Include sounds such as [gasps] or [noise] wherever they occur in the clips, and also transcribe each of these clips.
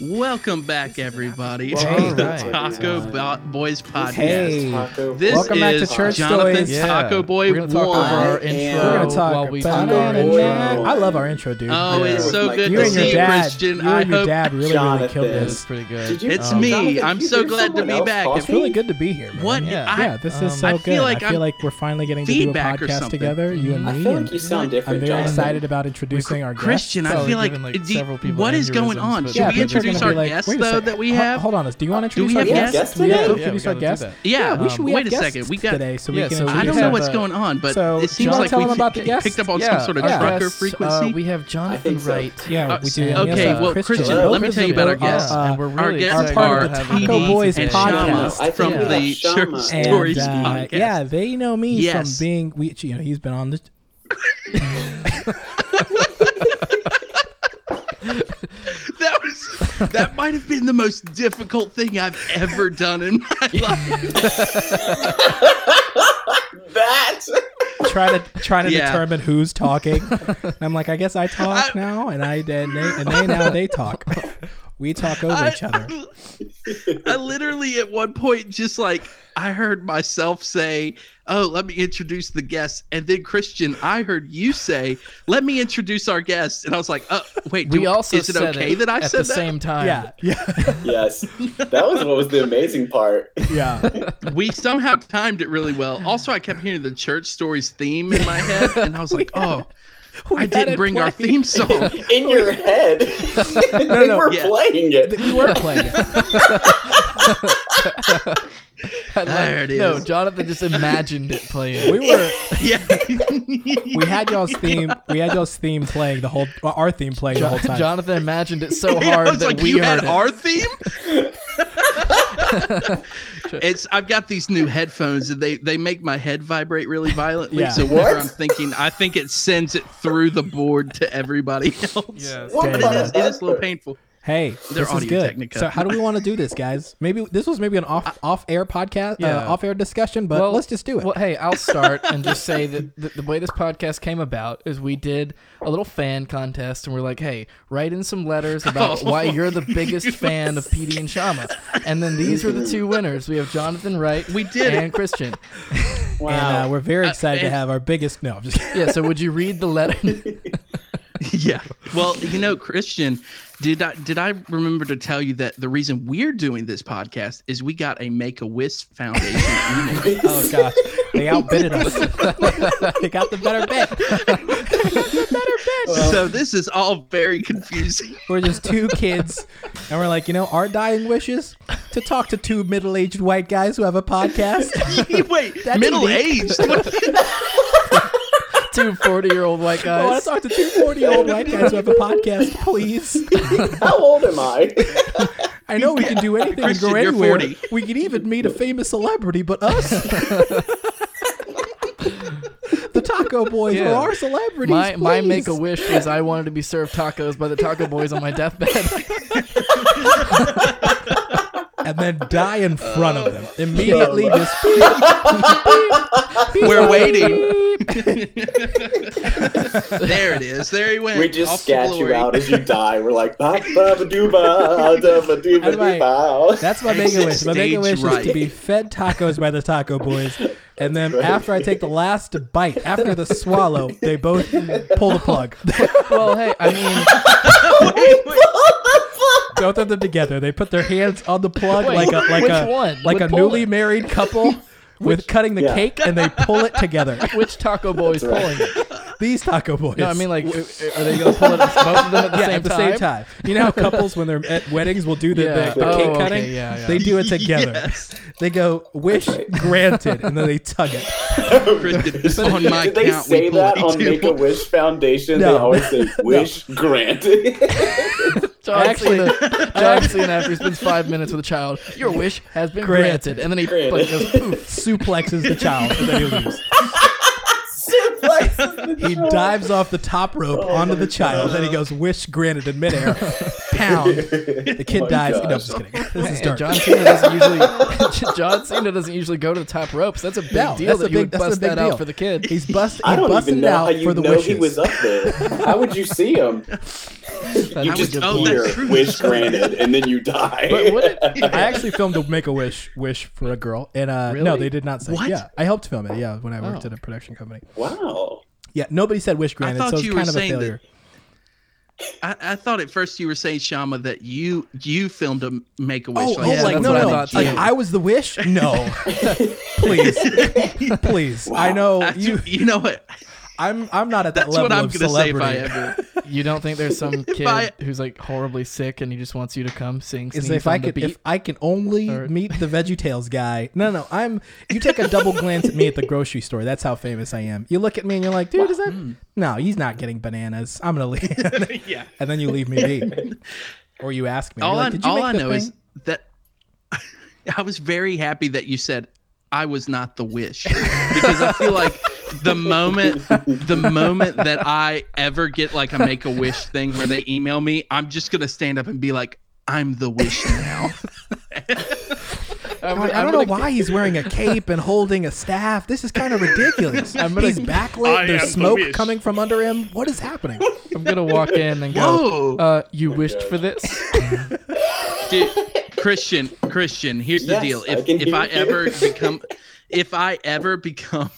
Welcome back, everybody, Hey. to the Right. Taco Bo- Boys podcast. Hey. This Welcome back to is Church Jonathan's Stories. Taco Boy We're gonna talk One. over our intro We're gonna talk while we about talk our intro. I love our intro, dude. Oh, Yeah. it's so With good you to and your see you, dad, Christian. you I and your hope dad really, really Jonathan. killed It's this. pretty good. You, It's um, me. Jonathan, I'm so glad to be back. talking? It's really good to be here, man. What? Yeah. I, yeah, this um, is so I good. feel like I feel like we're finally getting to do a podcast together, you and me. I me. feel like you sound different. I'm very excited about introducing our guests. Christian, I feel we're like, like, do- several people what is going on? Should we but you're introduce gonna our like, guests though that we Ho- have? Hold on, us. Do you want to Do we introduce our have guests? guests Do we have- Yeah, introduce we our guests? that. Yeah, we should. We wait have a second. We got. today, so we Yeah, can. so we I don't know what's uh, going on, but so, it seems John, like we them about the guests. picked up on Yeah, some sort of yeah. trucker frequency. Uh, we have Jonathan think so. Wright. Yeah, Uh, we do. okay, well, Christian, let me tell you about our are, guests. uh, we're Our really guests excited part are of the to have Taco. Boys and podcast. Shama from the Shama. Church Stories uh, podcast. yeah, they know me from being. We, you know, he's been on the. That was that might have been the most difficult thing I've ever done in my [laughs] life. that. trying to trying to Yeah. determine who's talking. And I'm like, I guess I talk I- now, and I and they, and they now they talk. We talk over I, each other. [laughs] I literally at one point just like I heard myself say, "Oh, let me introduce the guests," and then Christian, I heard you say, "Let me introduce our guests," and I was like, "Oh, wait, We do- also is it said okay it that I at said the that?" same time. Yeah, yeah, [laughs] Yes, that was what was the amazing part. yeah. we somehow timed it really well. Also, I kept hearing the church stories theme in my head, and I was like, [laughs] "Oh, I didn't it bring our theme song." [laughs] In your head, No, no, we're yeah. playing it. We were playing it. [laughs] I love- There it No. Jonathan just imagined it playing. We were. yeah, We had y'all's theme. We had y'all's theme playing the whole. well, Our theme playing the whole time. Jonathan imagined it so [laughs] Yeah, hard I was that like, we you heard had it. our theme. [laughs] it's I've got these new headphones and they they make my head vibrate really violently. Yeah. So whenever What? I'm thinking, I think it sends it through the board to everybody else. Yes. What But it is, it is a little painful. Hey, They're this is Audio good. Technica. So how do we want to do this, guys? [laughs] Maybe this was maybe an off off air podcast, Yeah. uh, off air discussion, but let's just do it. Well, hey, I'll start and just say [laughs] that the, the way this podcast came about is we did a little fan contest, and we're like, hey, write in some letters [laughs] about Oh, why you're the biggest fan of PD and Shama. And then these are the two winners. We have Jonathan Wright We did it. and Christian. Wow. and uh, we're very Uh, excited to and- have our biggest. No, I'm just kidding. Yeah, so would you read the letter? [laughs] yeah. Well, you know, Christian, did I did I remember to tell you that the reason we're doing this podcast is we got a Make a Wish Foundation [laughs] email. Oh gosh, they outbidded us. [laughs] they got the better bet. They got the better bid. So this is all very confusing. We're just two kids, and we're like, you know, our dying wishes to talk to two middle-aged white guys who have a podcast. Wait, That's middle unique. aged? Two 40 year old white guys. I want to talk to two 40-year-old white guys who have a podcast, please. [laughs] How old am I? I know we can do anything and Christian, go you're anywhere. 40. We can even meet a famous celebrity, but us, [laughs] the Taco Boys, Yeah. are our celebrities. My my make a wish was I wanted to be served tacos by the Taco Boys on my deathbed. [laughs] and then die in front of them. Uh, Immediately, just We're waiting. [laughs] there it is. There he went. We just Off scat you out as you [laughs] die. We're like, ba ba That's my- doo ba. That's my make a wish. My make a Stage wish is to be fed tacos by the Taco Boys, and then after I take the last bite, after the swallow, they both pull the plug. well, hey, I mean, [laughs] Wait, wait. Both of them together. They put their hands on the plug Wait, like a like a one like would a pull newly it? married couple [laughs] with cutting the Yeah. cake, and they pull it together. [laughs] which Taco Boys That's pulling it? These Taco Boys. No, I mean, like, uh, are they going to pull it both of them at the, [laughs] yeah, same, at the time? same time. You know how couples when they're at weddings will do the, Yeah. the, the Oh, cake okay, cutting? yeah, yeah. They do it [laughs] together. Yes. They go wish granted, and then they tug it. [laughs] Christian, on my Did they count, say we pull that on. Make a Wish Foundation? No. They always say "wish granted." John Actually- Cena, John Cena, after he spends five minutes with a child, your wish has been Granted. granted. And then he Granted. like, goes poof. Suplexes the child, and then he leaves. He dives off the top rope Oh onto the child, God. then he goes wish granted in midair. Pound. The kid [laughs] my dies. No, I'm just kidding. This is dark. John Cena doesn't usually [laughs] John Cena doesn't usually go to the top ropes. That's a big No, deal that's that a you would big- that's a bust big that deal. out for the kid. He's bust. He I don't busted even know how out you for the know wishes. he was up there. How would you see him? [laughs] [laughs] That's You just good oh, point. hear that's [laughs] true. wish granted, and then you die. But what it, [laughs] I actually filmed a Make a Wish wish for a girl, and uh, no, they did not say. What? Yeah, I helped film it. Yeah, when I worked Oh. at a production company. wow. Yeah, nobody said wish granted, thought so it's you kind were of a saying that- failure. I, I thought at first you were saying Shama that you you filmed a Make a Wish. Oh, oh, Yeah, like that's no, I no, thought, like too. I was the wish. No, please, please. I know That's- you. you know what? I'm I'm not at that That's level what I'm of gonna say if I celebrity. ever. [laughs] you don't think there's some [laughs] kid I- who's like horribly sick and he just wants you to come sing? is scenes if I the could beat? if I can only Or- [laughs] meet the VeggieTales guy. No, no, I'm. You take a double glance at me at the grocery store. That's how famous I am. You look at me and you're like, dude, is that? Hmm. No, he's not getting bananas. I'm gonna leave. yeah. and then you leave me be, or you ask me. All you're I like, Did you all make I the know is thing?" that I was very happy that you said I was not the wish because I feel like the moment the moment that I ever get like a make a wish thing where they email me, I'm just gonna stand up and be like, I'm the wish now. I'm God, gonna- I I'm don't know gonna- why he's wearing a cape and holding a staff. This is kind of ridiculous. I'm gonna- he's backlit. I There's smoke wish. coming from under him. What is happening? I'm gonna walk in and go. Uh, you wished for this? Dude, Christian, Christian, here's the deal. If can if I ever become if I ever become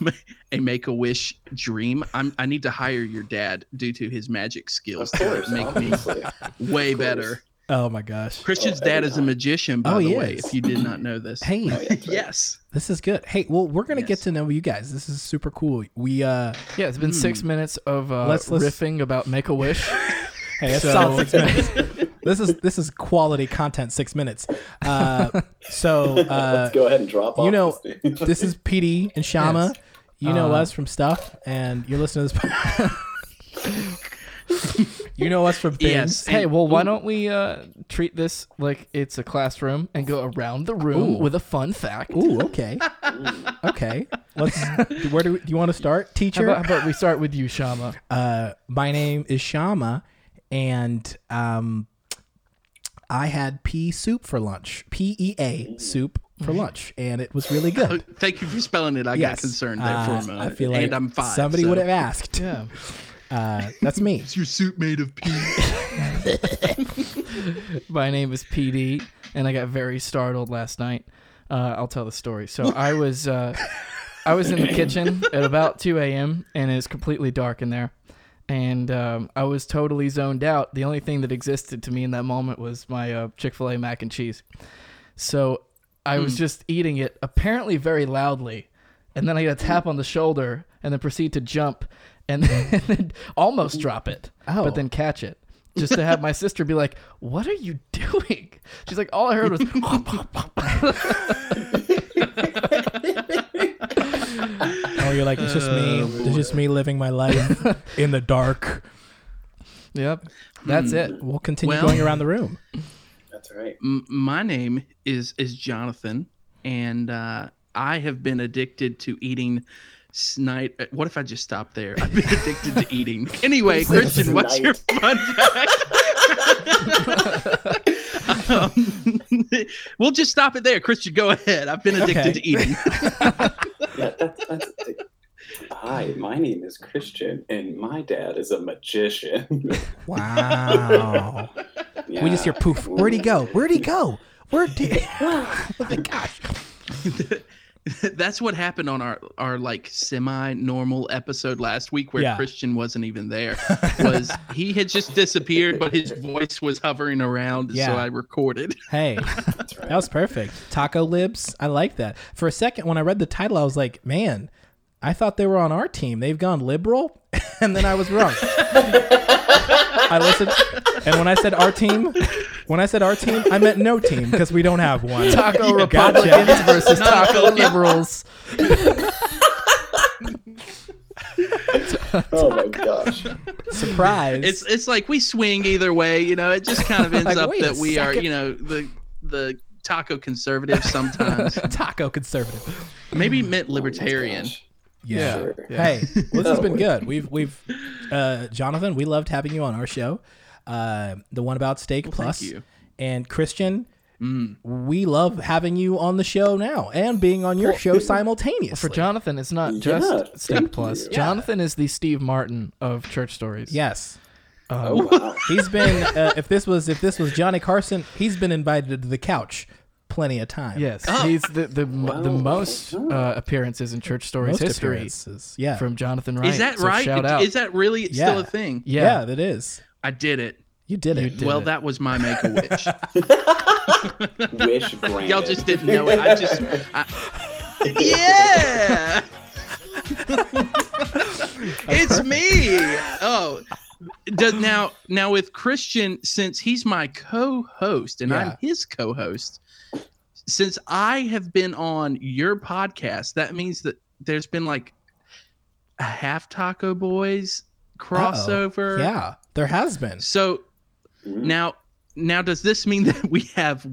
a make a wish dream, I'm I need to hire your dad due to his magic Of skills to course, make me way better. Oh my gosh. Christian's Oh, dad is a magician, by Oh, the he way, is. if you did not [clears throat] know this. Hey, Oh, yeah, right. yes. this is good. Hey, well, we're gonna get to know you guys. This is super cool. We uh, Yeah, it's been six minutes of uh, Let's- let's- riffing about Make a Wish. [laughs] hey, that's So- solid six minutes. [laughs] This is this is quality content. Six minutes. Uh, so [laughs] uh, Let's go ahead and drop off. you know, this this is PD and Shama. Yes. You know Uh, us from stuff, and you're listening to this. [laughs] you know us from things. Yes. Hey, well, why don't we uh, treat this like it's a classroom and go around the room Ooh. with a fun fact? Ooh, okay. [laughs] okay. Let's. Where do, we, do you want to start, How teacher? about, how about we start with you, Shama? uh, my name is Shama, and um, I had pea soup for lunch. P E A soup for lunch, and it was really Oh, good. [laughs] thank you for spelling it. I yes. got concerned there for Uh, a moment. I feel like and I'm five. somebody so- would have asked. Yeah. [laughs] Uh, that's me. Is your suit made of pea? [laughs] My name is PD, and I got very startled last night. Uh, I'll tell the story. So I was uh, I was in the kitchen at about 2 a.m. and it's completely dark in there, and um, I was totally zoned out. The only thing that existed to me in that moment was my uh, Chick Fil A mac and cheese. So I was just eating it, apparently very loudly, and then I get a tap on the shoulder, and then proceed to jump, and [laughs] then almost drop it, Oh. but then catch it. Just to have my sister be like, "What are you doing?" She's like, "All I heard was." [laughs] [laughs] Oh, you're like it's just me. It's just me living my life [laughs] in the dark. yep, that's it. We'll continue Well- going around the room. That's right. M- my name is is Jonathan, and uh, I have been addicted to eating. Snipe. uh, What if I just stop there? I've been addicted to eating. [laughs] Anyway, Christian, what's your fun fact? [laughs] um, we'll just stop it there. Christian, go ahead. I've been addicted Okay. to eating. Yeah, that's, that's Hi, my name is Christian, and my dad is a magician. Wow. We just hear poof. Where'd he go? Where'd he go? Where'd he? [laughs] oh my gosh. [laughs] That's what happened on our our like semi normal episode last week where Yeah. Christian wasn't even there. [laughs] Was he had just disappeared, but his voice was hovering around, Yeah. so I recorded. [laughs] Hey, right. that was perfect. Taco libs. I like that. For a second, when I read the title, I was like, man, I thought they were on our team. They've gone liberal. [laughs] And then I was wrong. I listened. And when I said our team, when I said our team, I meant no team because we don't have one. Taco Gotcha. Republicans [laughs] versus Taco Liberals. Oh my gosh. Surprise. It's it's like we swing either way, you know. It just kind of ends Like, up that we are, you know, the the taco conservative sometimes. [laughs] taco conservative. Maybe meant libertarian. Oh gosh. Yeah. Sure. Hey, well, [laughs] this has been good. We've we've uh, Jonathan, we loved having you on our show. Uh, the one about Steak Well, Plus. thank you. And Christian, Mm. we love having you on the show now and being on your show simultaneously. For Jonathan, it's not just thank Steak Plus. you. Jonathan is the Steve Martin of Church Stories. Yes. Oh, wow. He's been uh, if this was if this was Johnny Carson, he's been invited to the couch plenty of time. Yes, Oh. he's the the, mo the most uh, appearances in church stories Most history appearances. Yeah. from Jonathan Wright. Is that So right? Shout out. Is that really Yeah. still a thing? yeah. yeah. that is. I did it. You did it. You did well, it. that was my make a wish. [laughs] Wish granted. Y'all just didn't know it. I just, I, yeah. it's me. Oh, does now now with Christian since he's my co-host and Yeah. I'm his co-host. Since I have been on your podcast, that means that there's been like a half Taco Boys crossover. Yeah, there has been. So Mhm. now, now does this mean [laughs] that we have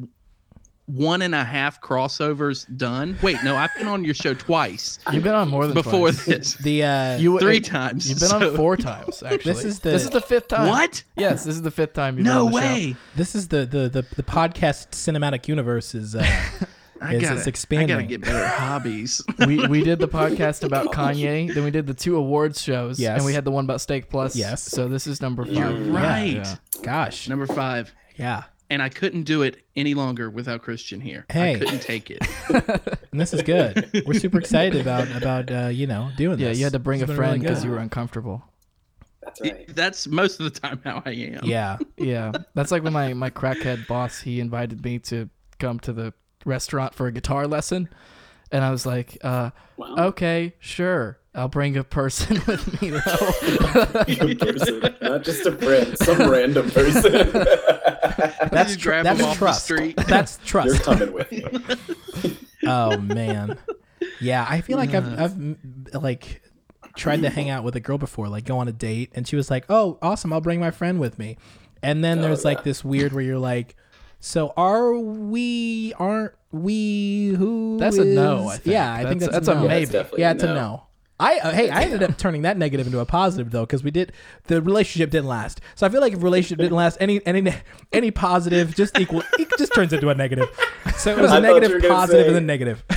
one and a half crossovers done? Wait, no, I've been on your show twice [laughs] You've been on more than before twice. this. The uh You Three uh, times. You've been so- on four times. [laughs] Actually, This is the- this is the fifth time. What? Yes, this is the fifth time you've No been on the show. way. this is the the the, the podcast cinematic universe is uh [laughs] I Is- gotta, it's I expanding. gotta get better hobbies. we we did the podcast about Kanye, then we did the two awards shows, Yes. and we had the one about Steak Plus. Yes. So this is number 5 You're right. Yeah. gosh. Number five. Yeah. And I couldn't do it any longer without Christian here. Hey. I couldn't take it. [laughs] And this is good. We're super excited about about uh, you know, doing Yeah, this. you had to bring It's a friend because good. you were uncomfortable. That's right. That's most of the time how I am. Yeah. [laughs] Yeah, that's like when my my crackhead boss he invited me to come to the restaurant for a guitar lesson, and I was like, uh, Wow. okay, sure, I'll bring a person [laughs] with me though. A person, not just a friend, some random person. That's You tr- that's him off the trust. street. [laughs] That's You're trust. coming with me. [laughs] Oh man. Yeah, I feel like I've I've like tried to hang out with a girl before, like go on a date, and she was like, "Oh, awesome, I'll bring my friend with me." And then there's oh, like yeah. this weird where you're like, "So are we? Aren't we? Who?" That's a no, I think. Yeah, I think That's- that's, that's a a no. maybe. That's definitely Yeah, it's no. a no. I uh, hey, I ended up turning that negative into a positive though, because we did the relationship didn't last. So I feel like if relationship didn't last, any any any positive just equal it just turns into a negative. [laughs] So it was I a thought you negative, were gonna positive, say- and then negative. [laughs]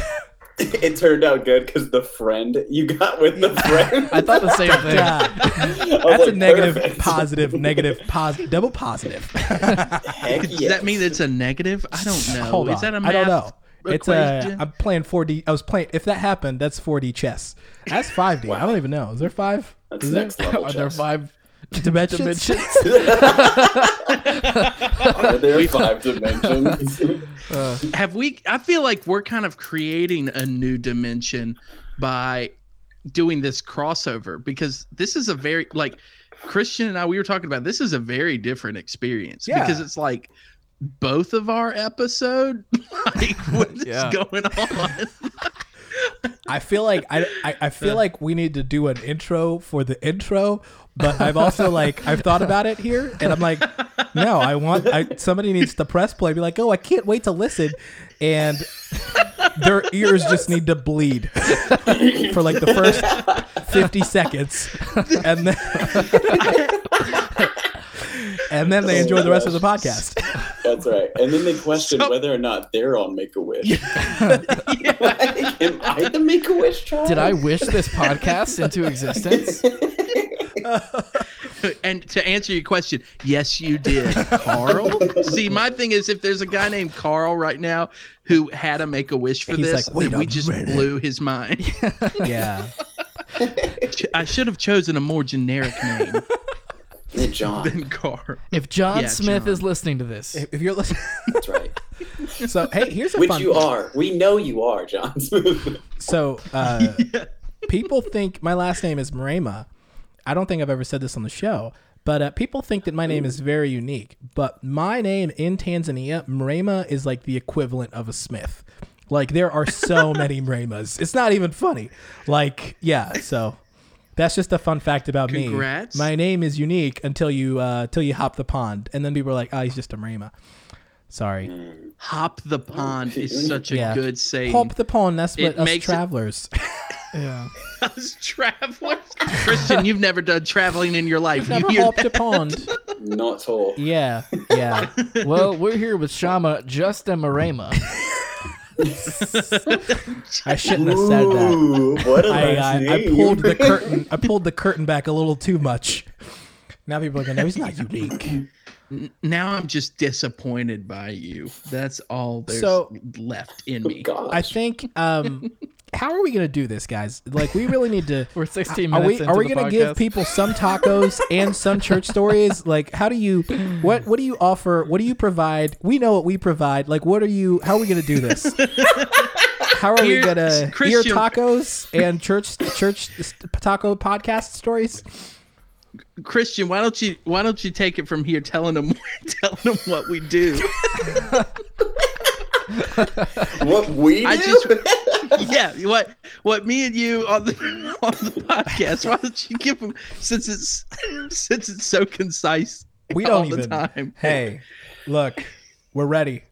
It turned out good because the friend you got with the friend. [laughs] I thought the same thing. Yeah. I was That's a negative, perfect. positive, negative, positive, double positive. Heck Does yes. that mean it's a negative? I don't know. Hold Is on. that a I math don't know. It's uh, a. equation? I'm playing 4D. I was playing. If that happened, that's 4D chess. That's 5D. I don't even know. Is there five? That's Is there level. Are there chess. five [laughs] dimensions? dimensions? [laughs] Are there [laughs] five dimensions? Uh, have we i feel like we're kind of creating a new dimension by doing this crossover because this is a very like christian and i we were talking about this is a very different experience Yeah. because it's like both of our episode [laughs] like what [laughs] is Yeah. going on [laughs] I feel like I, I, I feel like we need to do an intro for the intro, but I've also like I've thought about it here, and I'm like, no, I want I, somebody needs to press play, be like, oh, I can't wait to listen, and their ears just need to bleed for like the first 50 seconds, and then and then they enjoy the rest of the podcast. [laughs] That's right. And then they question So- whether or not they're on Make a Wish. [laughs] Am I the Make a Wish child? Did I wish this podcast into existence? [laughs] and to answer your question yes you did carl see my thing is if there's a guy named carl right now who had a make a wish for He's this like, then we just minute." blew his mind Yeah, i should have chosen a more generic name Hey, John. than carl If John Yeah, Smith John. is listening to this, if if you're listening, That's right. [laughs] so hey, here's a Which fun. you are. We know you are, John. So [laughs] uh, people think my last name is Marema. I don't think I've ever said this on the show, but uh, people think that my name is very unique. But my name in Tanzania, Marema, is like the equivalent of a Smith. Like there are so [laughs] many Maremas. It's not even funny. Like yeah, so that's just a fun fact about Congrats. me. My name is unique until you uh, until you hop the pond, and then people are like, "Oh, he's just a Marema." Sorry. hop the pond is [laughs] such a Yeah. good saying Hop the pond. That's what It us makes it- travelers. [laughs] yeah. Us travelers christian you've never done traveling in your life Never You- hopped a pond. Not at all. Yeah, yeah. [laughs] Well, we're here with Shama Justa Marema. [laughs] I shouldn't have said that. Ooh, what a I, nice I, I pulled the curtain. I pulled the curtain back a little too much. Now people are gonna know he's not unique. Now I'm just disappointed by you. That's all there's So- left in me. [laughs] gosh. I think. Um, how are we gonna do this, guys? Like, we really need to. [laughs] We're 16 minutes. Are we into are we the gonna podcast. give people some tacos and some church stories? Like, how do you what what do you offer? What do you provide? We know what we provide. Like, what are you? How are we gonna do this? [laughs] How are we gonna ear Christian- tacos and church church taco podcast stories? Christian, why don't you why don't you take it from here, telling them [laughs] telling them what we do? What we do? I just [laughs] yeah, what what me and you on the [laughs] on the podcast. Why don't you give them since it's [laughs] since it's so concise We don't the even. time. Hey, look, we're ready.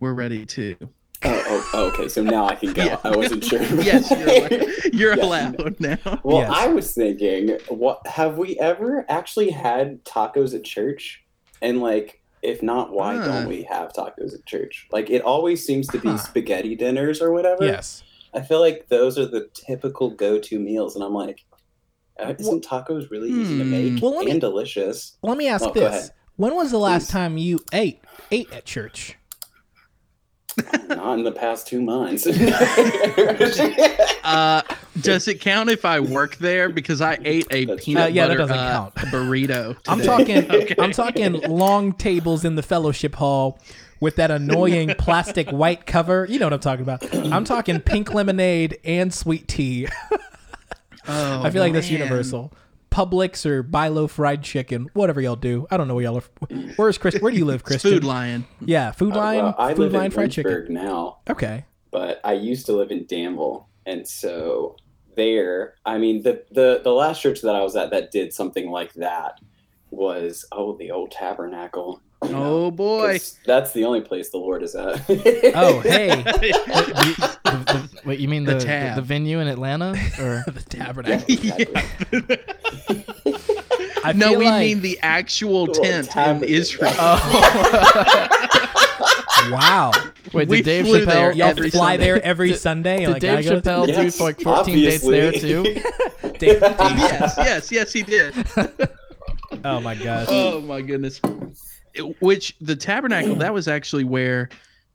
We're ready too. oh, oh, oh, okay. So now I can go. Yeah. I wasn't sure. Yes, you're allowed, you're Yeah. allowed now. Well, Yes. I was thinking, what have we ever actually had tacos at church? And like, if not, why don't we have tacos at church? Like, it always seems to be Huh. spaghetti dinners or whatever. Yes. I feel like those are the typical go-to meals, and I'm like, uh, isn't tacos really easy to Hmm. make Well, let me- and delicious? Let me ask Oh, this. When was the last Please. time you ate ate at church? Not in the past two months. [laughs] Uh, does it count if I work there because I ate a That's peanut Uh, yeah, that butter doesn't uh, count. burrito? I'm talking. [laughs] Okay. I'm talking long tables in the fellowship hall with that annoying plastic white cover. You know what I'm talking about. I'm talking pink lemonade and sweet tea. [laughs] Oh, I feel like that's universal. Publix or Bi-Lo fried chicken, whatever y'all do. I don't know where y'all are. Where's Chris? Where do you live, It's [laughs] Christian? Food Lion. Yeah, Food Uh, Line. well, I food live Line in fried chicken. Now. Okay. but I used to live in Danville, and so there, I mean, the the the last church that I was at that did something like that was oh the old Tabernacle. You know, Oh boy, that's the only place the Lord is at. [laughs] Oh hey, [laughs] Wait, you, the, the, wait, you mean The the, the, tab. the venue in Atlanta? Or [laughs] the Yeah, tabernacle. exactly. I no, we like- mean the actual Little tent in tabernacle. Israel. Wow. wait, We did Dave flew there Chappelle Y'all Every fly Sunday. there every Did- Sunday. Did like, Dave I go- Chappelle Yes, do like 14 dates there too? Dave- yes, yes, yes, he did. oh my gosh. Oh my goodness. It- which the tabernacle that was actually where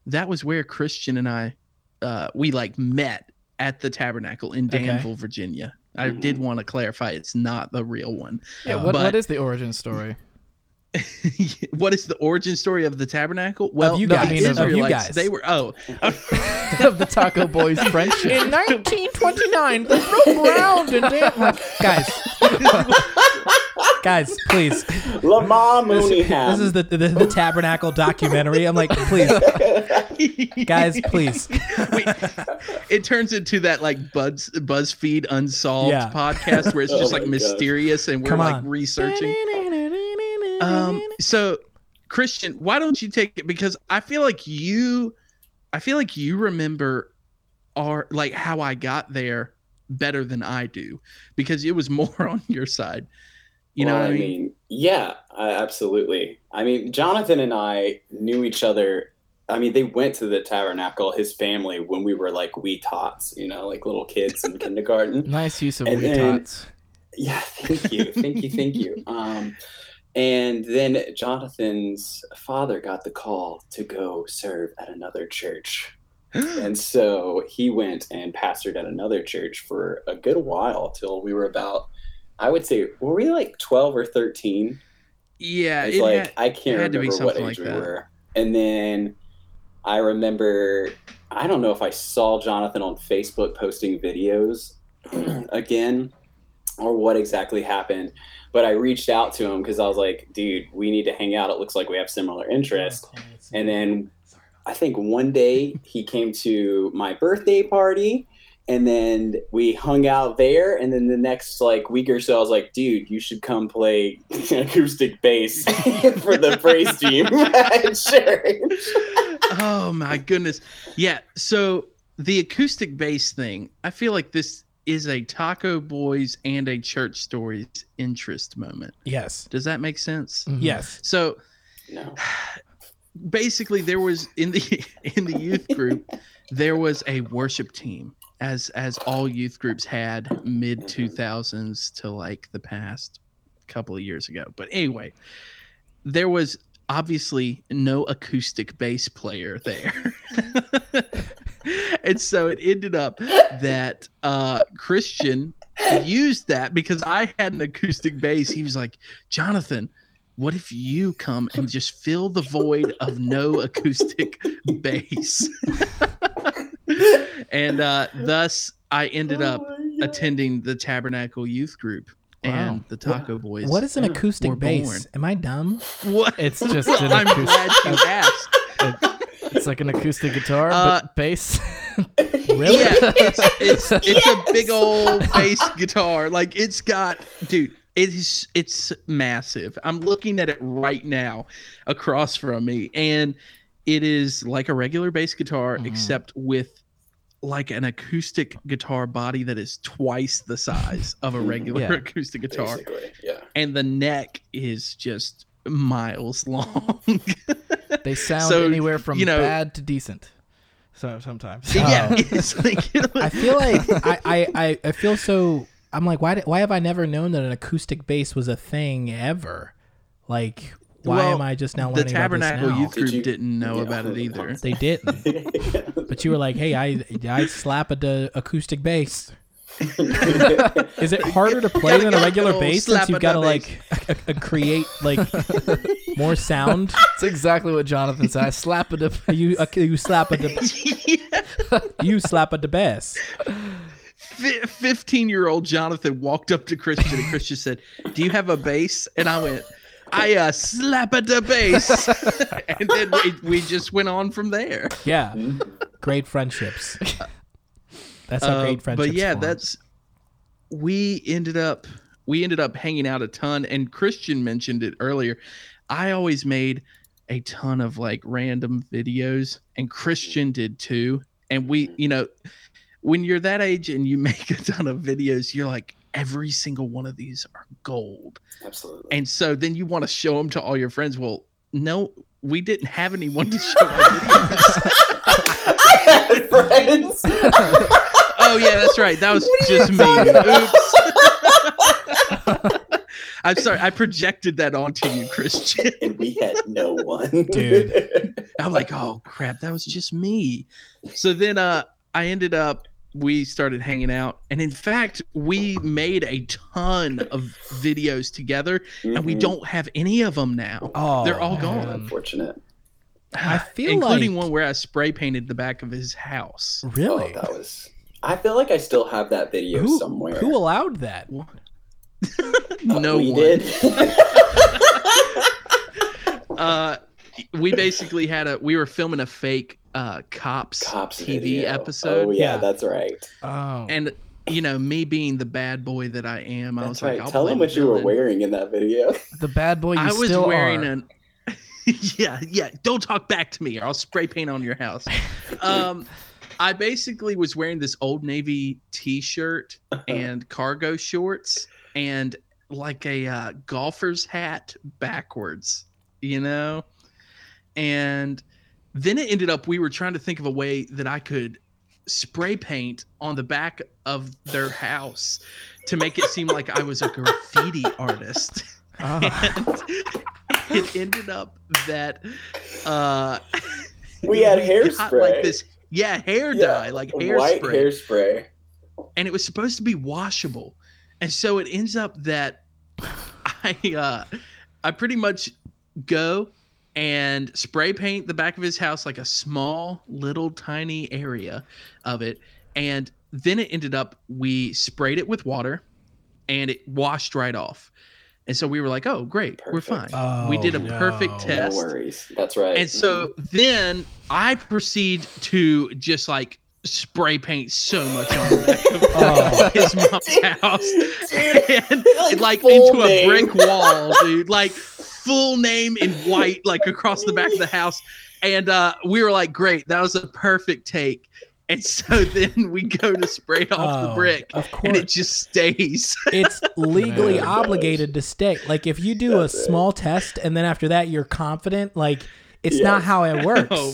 that was where Christian and I uh we like met at the tabernacle in Okay. Danville, Virginia. I did want to clarify it's not the real one. Yeah, what, But- what is the origin story? [laughs] what is the origin story of the tabernacle? Well, you the guys, of you guys. they were oh [laughs] of the Taco Boys friendship. In 1929, they drove around and danced. Guys, [laughs] guys, please. Lamar This, Mooneyham. this is the, the the tabernacle documentary. I'm like, please, guys, please. Wait, it turns into that like Buzz BuzzFeed Unsolved Yeah. podcast where it's Oh just my like gosh. mysterious and we're Come like on. researching. [laughs] Um, so Christian, why don't you take it? Because I feel like you, I feel like you remember, our like how I got there better than I do because it was more [laughs] on your side. You know what I mean? Yeah, I, absolutely. I mean, Jonathan and I knew each other. I mean, they went to the tabernacle, his family, when we were like wee tots, you know, like little kids in [laughs] kindergarten. Nice use of And wee then- tots. Yeah, thank you, thank you, thank you. [laughs] Um, and then Jonathan's father got the call to go serve at another church. [gasps] And so he went and pastored at another church for a good while till we were about, I would say, were we like 12 or 13? yeah, It's it like had- I can't had remember what age like we were. And then I remember I don't know if I saw Jonathan on Facebook posting videos [clears throat] again or what exactly happened, but I reached out to him because I was like, dude, we need to hang out. It looks like we have similar interests. And then I think one day he came to my birthday party and then we hung out there and then the next like week or so I was like, dude, you should come play [laughs] acoustic bass [laughs] for the praise team [laughs] at church. oh my goodness. Yeah. So the acoustic bass thing, I feel like this is a Taco Boys and a Church Stories interest moment. Yes. Does that make sense? Mhm. Yes. So No. [sighs] basically there was in the in the youth group there was a worship team as as all youth groups had mid 2000s to like the past couple of years ago. But anyway, there was obviously no acoustic bass player there. [laughs] and so it ended up that uh, Christian used that because I had an acoustic bass. He was like, Jonathan, what if you come and just fill the void of no acoustic bass? [laughs] and uh, thus, I ended up attending the Tabernacle Youth Group and the Taco Boys. What is an were acoustic bass? born. Am I dumb? What? It's just [laughs] an I'm acoustic. glad you asked. It's like an acoustic guitar, Uh, but bass. [laughs] Really? Yeah, it's [laughs] it's it's a big old bass guitar. Like it's got, dude. It is it's massive. I'm looking at it right now, across from me, and it is like a regular bass guitar, Mhm. except with like an acoustic guitar body that is twice the size of a [laughs] regular Yeah. acoustic guitar, Basically, yeah. and the neck is just miles long. [laughs] They sound So, anywhere from you know- bad to decent. So sometimes. [laughs] yeah, Oh. it's like you know, I feel like I, I, I, I feel so. I'm like, why? Did, why have I never known that an acoustic bass was a thing ever? Like, why Well, am I just now the learning about this Tabernacle now? Youth Did Group you- didn't know Yeah. about it either. [laughs] They didn't. But you were like, hey, I, I slap a d- acoustic bass. [laughs] Is it harder to play than a regular the bass since you've got to like a, a create like more sound? [laughs] That's exactly what Jonathan said. I slap it up. You uh, you slap a d- you slap a d- bass. Fifteen-year-old Jonathan walked up to Christian, and Christian said, "Do you have a bass?" And I went, "I uh, slap a the bass," [laughs] and then we, we just went on from there. Yeah, great friendships. That's how Uh, great friendships. but yeah, form. that's we ended up we ended up hanging out a ton, and Christian mentioned it earlier. I always made a ton of like random videos, and Christian did too. And we, you know, when you're that age and you [laughs] make a ton of videos, you're like, every single one of these are gold. Absolutely. And so then you want to show them to all your friends. Well, no, we didn't have anyone to show our videos. [laughs] I had friends. [laughs] oh yeah, that's right. That was What just me. Oops. [laughs] I'm sorry. I projected that onto you, Christian. and we had no one. Dude. I'm like, oh crap, that was just me. So then uh I ended up we started hanging out and in fact we made a ton of videos together and we Mhm. don't have any of them now oh, they're all man. gone. Unfortunate. I [sighs] feel like including like- one where I spray painted the back of his house. Really? Oh, that was. I feel like I still have that video who, somewhere. who allowed that? What? Uh, [laughs] [laughs] no we one. did. [laughs] uh we basically had a we were filming a fake uh cops, Cops TV video. episode Oh yeah, Yeah. that's right. Oh. and you know me being the bad boy that I am I That's was like right. I'll Tell play them what you were wearing in that video. [laughs] [laughs] the bad boy you I was still wearing are. an [laughs] yeah yeah don't talk back to me or I'll spray paint on your house um I basically was wearing this old navy t-shirt and cargo shorts and like a uh, golfer's hat backwards you know and then it ended up we were trying to think of a way that I could spray paint on the back of their house to make it seem like I was a graffiti [laughs] artist Oh. and it ended up that uh We had [laughs] got, hairspray. like this yeah hair Yeah, dye like White hairspray hairspray. and it was supposed to be washable and so it ends up that i uh i pretty much go and spray paint the back of his house like a small little tiny area of it and then it ended up we sprayed it with water and it washed right off and so we were like oh great we're fine Perfect. we oh, did a Oh, perfect test No worries. That's right. and so then I proceed to just like spray paint so much on the back of [laughs] Oh. [laughs] his mom's [laughs] house. And, Like like full into a brick wall, dude. Like full name in white, like across the back of the house. And uh, we were like, great, that was a perfect take. And so [laughs] then we go to spray off the Oh, brick, Of and it just stays. [laughs] It's legally Yeah. obligated to stay. Like if you do a That's it. small test and then after that you're confident, like it's Yes. not how it [laughs] works. No.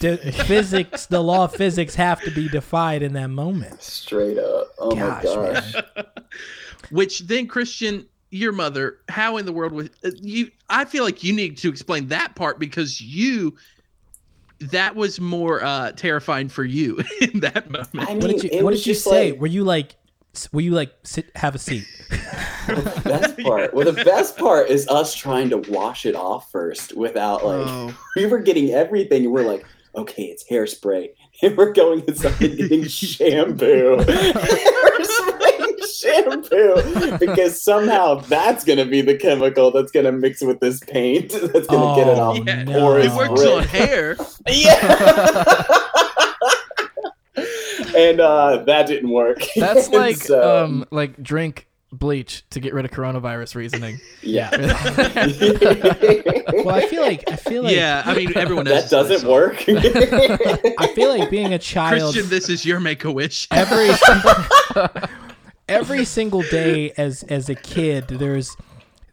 De- physics, the law of physics have to be defied in that moment. Straight up. Oh Gosh, my gosh. man. Which then Christian, your mother, how in the world was uh, you? I feel like you need to explain that part because you. That was more uh, terrifying for you [laughs] in that moment. I mean, What did you What did you say? like- Were you like? s- Were you like sit? Have a seat. the best [laughs] part. Well, the best part is us trying to wash it off first without like Oh. we were getting everything, and we're like, okay, it's hairspray, [laughs] and we're going inside and getting shampoo, hairspray, shampoo, because somehow that's gonna be the chemical that's gonna mix with this paint [laughs] that's gonna get it Oh, off. Yeah, no. it works Brick. on hair. [laughs] Yeah. and uh, that didn't work. [laughs] That's like so- um like drink bleach to get rid of coronavirus reasoning. yeah. Well, I feel like I feel like yeah, I mean everyone that doesn't this. work. I feel like being a child Christian, this is your make a wish. every every single day as as a kid there's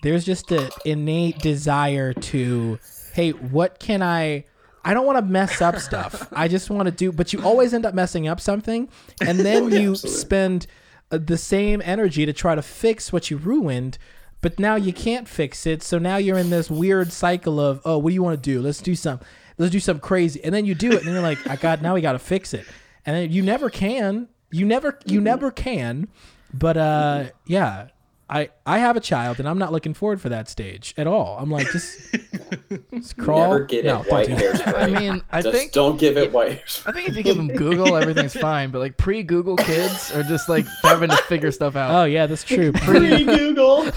there's just an innate desire to hey what can i i don't want to mess up stuff. I just want to do but you always end up messing up something and [laughs] then Oh, yeah, you absolutely. spend uh, the same energy to try to fix what you ruined but now you can't fix it so now you're in this weird cycle of oh what do you want to do? Let's do some let's do something crazy and then you do it and then you're like i got now we got to fix it. And then you never can you never you never can but uh yeah i i have a child and i'm not looking forward for that stage at all i'm like just, [laughs] just crawl Never get no, it white do that. hairspray. I mean, I Just think don't give it white hairspray. I think if you give them Google, everything's [laughs] fine. But like pre-Google kids are just like having to figure stuff out. oh yeah that's true Pre Google. [laughs]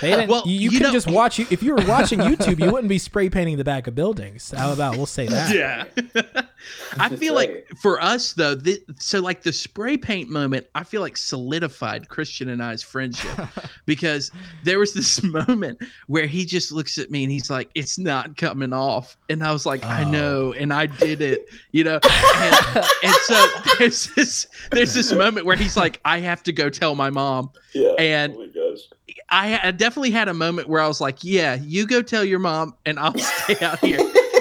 They didn't, Well, you, you you can know- just watch if you were watching youtube you wouldn't be spray painting the back of buildings how about we'll say that Yeah. [laughs] I feel like for us though, thi- so like the spray paint moment, I feel like solidified Christian and I's friendship [laughs] because there was this [laughs] moment where he just looks at me and he's like, "It's not coming off," and I was like, "I Oh. know," and I did it, you know. And, and so there's this there's this moment where he's like, "I have to go tell my mom," Yeah. And- oh my gosh. I, I definitely had a moment where I was like, "Yeah, you go tell your mom, and I'll [laughs] stay out here."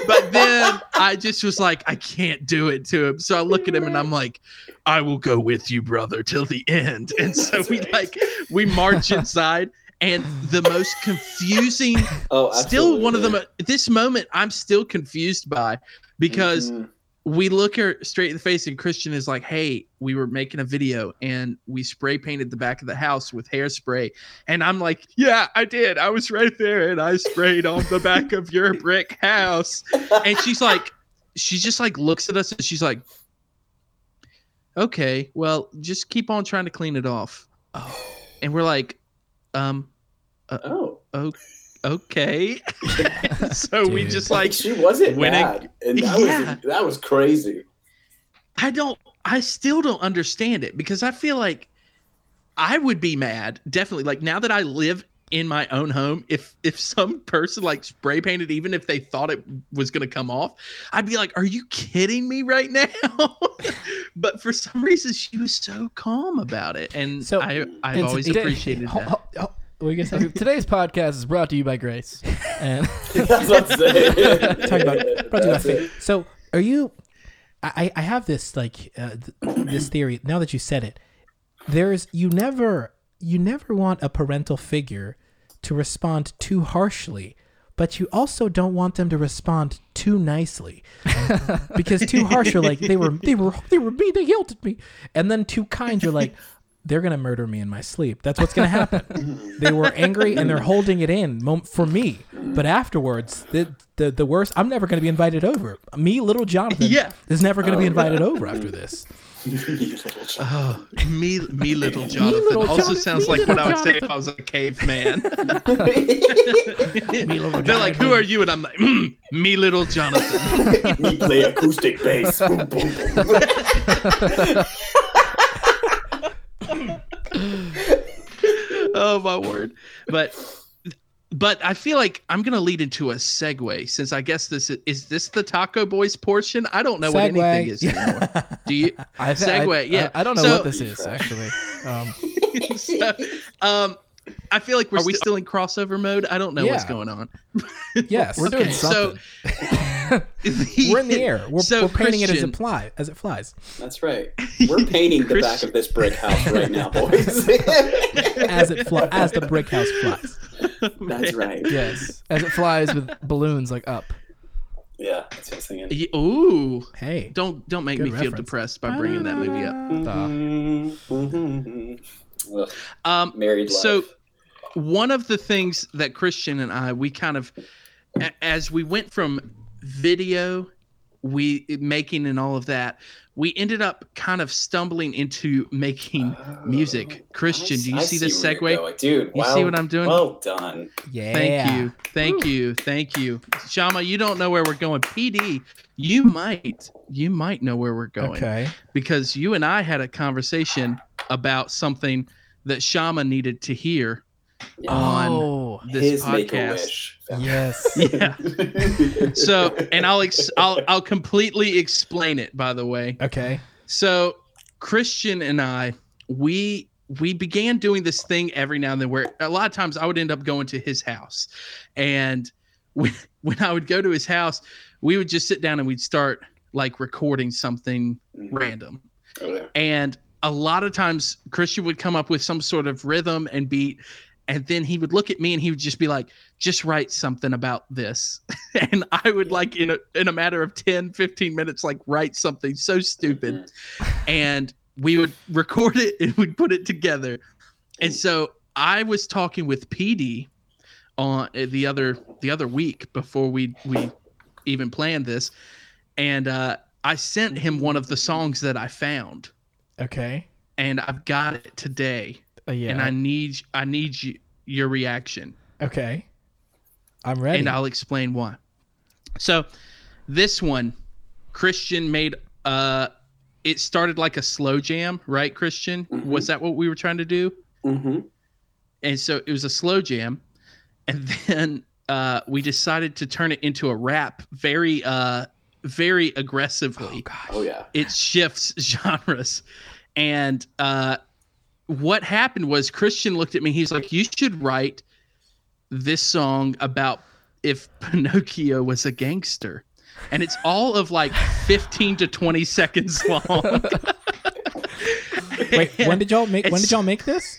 But then I just was like, "I can't do it to him." So I look at him and I'm like, "I will go with you, brother, till the end." [laughs] And so That's we right. like we march [laughs] inside, and the most confusing, Oh, still one of the absolutely. mo- this moment I'm still confused by because Mhm. We look her straight in the face and Christian is like, "Hey, we were making a video and we spray painted the back of the house with hairspray." And I'm like, "Yeah, I did. I was right there and I sprayed on the back of your brick house." And she's like she just like looks at us and she's like, "Okay, well, just keep on trying to clean it off." And we're like, "Um, oh, okay." [laughs] so we just like like she wasn't winning. it- and that Yeah. was that was crazy. I don't I still don't understand it because I feel like I would be mad, definitely. Like now that I live in my own home, if if some person like spray painted even if they thought it was gonna come off, I'd be like, Are you kidding me right [laughs] now? but for some reason she was so calm about it. And So- I I've It's- always it- appreciated Ho- that. ho- ho- what were you gonna say Today's podcast is brought to you by Grace. [laughs] And That's what I'm saying. talking about brought to you by That's it. faith. So are you? I I have this like uh, th- [clears throat] this theory. Now that you said it, there's you never you never want a parental figure to respond too harshly, but you also don't want them to respond too nicely, [laughs] because too harsh you're like they were they were they were me they yelled at me, and then too kind you're like. They're gonna murder me in my sleep. That's what's gonna happen. [laughs] they were angry and they're holding it in for me. But afterwards, the the, the worst. I'm never gonna be invited over. Me, little Jonathan, Yeah. is never gonna be Oh, invited yeah. over after this. You little child. Oh, me, me, little Jonathan. little also Jonathan, sounds me like what little I would say if I was a caveman. [laughs] [laughs] little They're like, "Who are you?" And I'm like, mm, "Me, little Jonathan." we play acoustic bass. Boom, boom, boom. [laughs] oh my word! But, but I feel like I'm gonna lead into a segue since I guess this is, is this the Taco Boys portion. I don't know what anything is [laughs] anymore. Do you? I Segue, I, yeah. I, I don't know So- what this is actually. Um, [laughs] so, um, I feel like we're Are we still in crossover mode. I don't know what's going on. [laughs] Yes, We're doing Okay, so- something. [laughs] we're in the air. We're, So, we're painting it as it fly as it flies. That's right. We're painting the back of this brick house right now, boys. [laughs] As it fly, as the brick house flies. That's right. yes, as it flies with balloons like up. Yeah, that's what I was thinking. Ye- Ooh, Hey, don't don't make Good me feel depressed by bringing that movie up. Mhm. Ugh, Um, married life. so one of the things that Christian and I we kind of as we went from video we making and all of that we ended up kind of stumbling into making oh, music. Christian, do you I see this where segue? going. dude? You wow, see what I'm doing? Well done. yeah. Thank you. Thank you. Thank you. Shama, you don't know where we're going. PD, you might. You might know where we're going. Okay. Because you and I had a conversation about something that Shama needed to hear on Oh, this His make a podcast. yes. [laughs] Yeah. So, and I'll ex- I'll I'll completely explain it by the way. Okay. So Christian and I, we we began doing this thing every now and then where a lot of times I would end up going to his house. And when [laughs] when I would go to his house, we would just sit down and we'd start like recording something mm-hmm. random. Oh, okay. And a lot of times Christian would come up with some sort of rhythm and beat and then he would look at me and he would just be like just write something about this. [laughs] And i would like in a in a matter of 10 15 minutes like write something so stupid. [laughs] And we would record it and we'd put it together. And so i was talking with pd on uh, the other the other week before we we even planned this. And uh i sent him one of the songs that i found. Okay. and I've got it today, Uh, yeah. and I need I need you, your reaction, Okay. I'm ready. and I'll explain why. So, this one, Christian made. Uh, it started like a slow jam, right? Christian, Mhm. was that what we were trying to do? hmm And so it was a slow jam, and [laughs] then uh, we decided to turn it into a rap, very uh, very aggressively. Oh, Oh yeah. it shifts [laughs] genres and uh what happened was christian looked at me he's like you should write this song about if [laughs] pinocchio was a gangster and it's all of like 15 to 20 seconds [laughs] long [laughs] Wait, when did y'all make? When did y'all make this?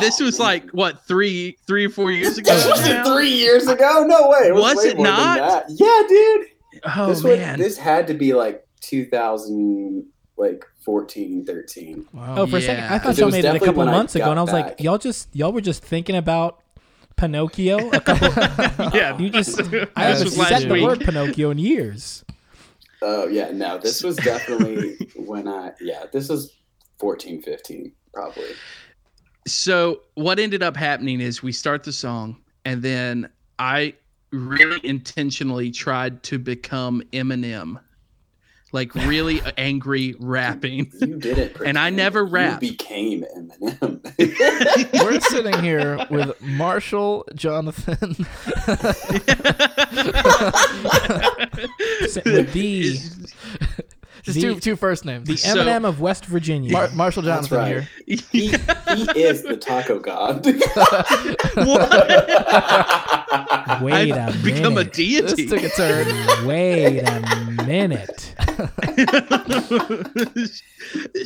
this was like what three three or four years ago This was now? three years ago. No way. Was way it not? Yeah, dude. oh this was, man this had to be like 2000, like 14, 13. wow. Oh, for a second, I thought y'all made it a couple when I months ago, and I was like, y'all just y'all were just thinking about Pinocchio. A couple. [laughs] yeah you just [laughs] I haven't was last said the word Pinocchio in years. Oh yeah, no, this was definitely when I yeah, this was 14, 15, probably. so what ended up happening is we start the song and then i really intentionally tried to become eminem like really angry rapping [laughs] You did it. And I pretend. never You rap. became Eminem. [laughs] [laughs] We're sitting here with Marshall, Jonathan. With the Just The- two two first names. the [laughs] So- Eminem of West Virginia. Mar- Marshall That's Jonathan right. here. he, [laughs] he is the taco god. [laughs] Wait a I've become a minute. deity This took a turn. Wait a minute.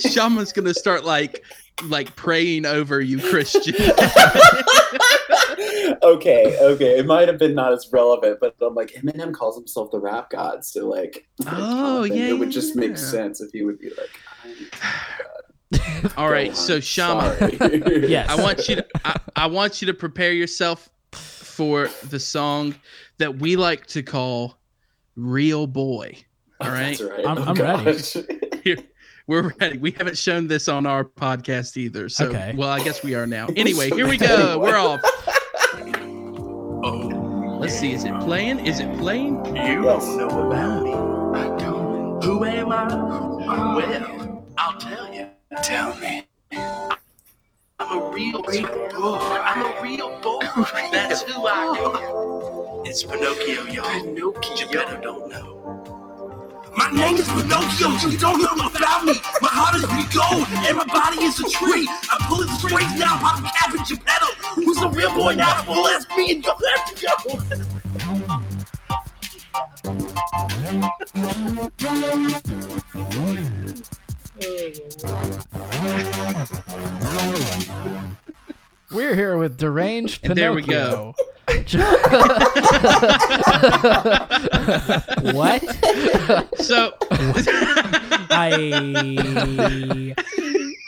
shaman's gonna start like like praying over you christian [laughs] okay, okay. It might have been not as relevant, but I'm like Eminem calls himself the rap god, so like, Oh, Jonathan, yeah, it would just make sense if he would be like, I'm all right Gohan, so shaman sorry. [laughs] Yes. I want you to I, I want you to prepare yourself for the song that we like to call Real Boy. All right. [laughs] That's right. I'm- Oh, I'm ready. gosh. We're ready. We haven't shown this on our podcast either. So Okay. well I guess we are now. Anyway, here we go. We're off. Let's see. Is it playing? Is it playing? You don't know about me. I don't. Who am I? Well, I'll tell you. Tell me. I'm a real boy. I'm a real boy. [laughs] That's who I am. It's Pinocchio, y'all. Pinocchio. Geppetto don't know. My name is Pinocchio. You don't know about me. My heart is pure gold, and my body is a tree. I pull it straight now, pop a cabbage and pedal. Who's the real boy now? Well, that's me, and you'll have go. We're here with deranged And there we Pinocchio. [laughs] What? So [laughs] I. [laughs]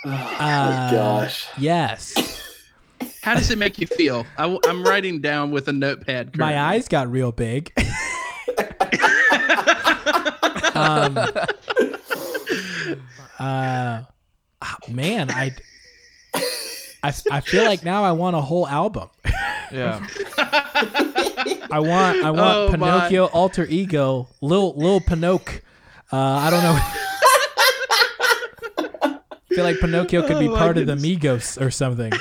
Oh Uh, gosh. Yes. How does it make you feel? I, am writing down with a notepad. My eyes got real big. [laughs] um, uh, ah, man, I, I, I feel like now I want a whole album. Yeah. I want, I want Oh, my. Pinocchio alter ego, Lil Lil Pinocchio. Uh, I don't know. I [laughs] feel like Pinocchio could be Oh, my part of the goodness. Migos or something.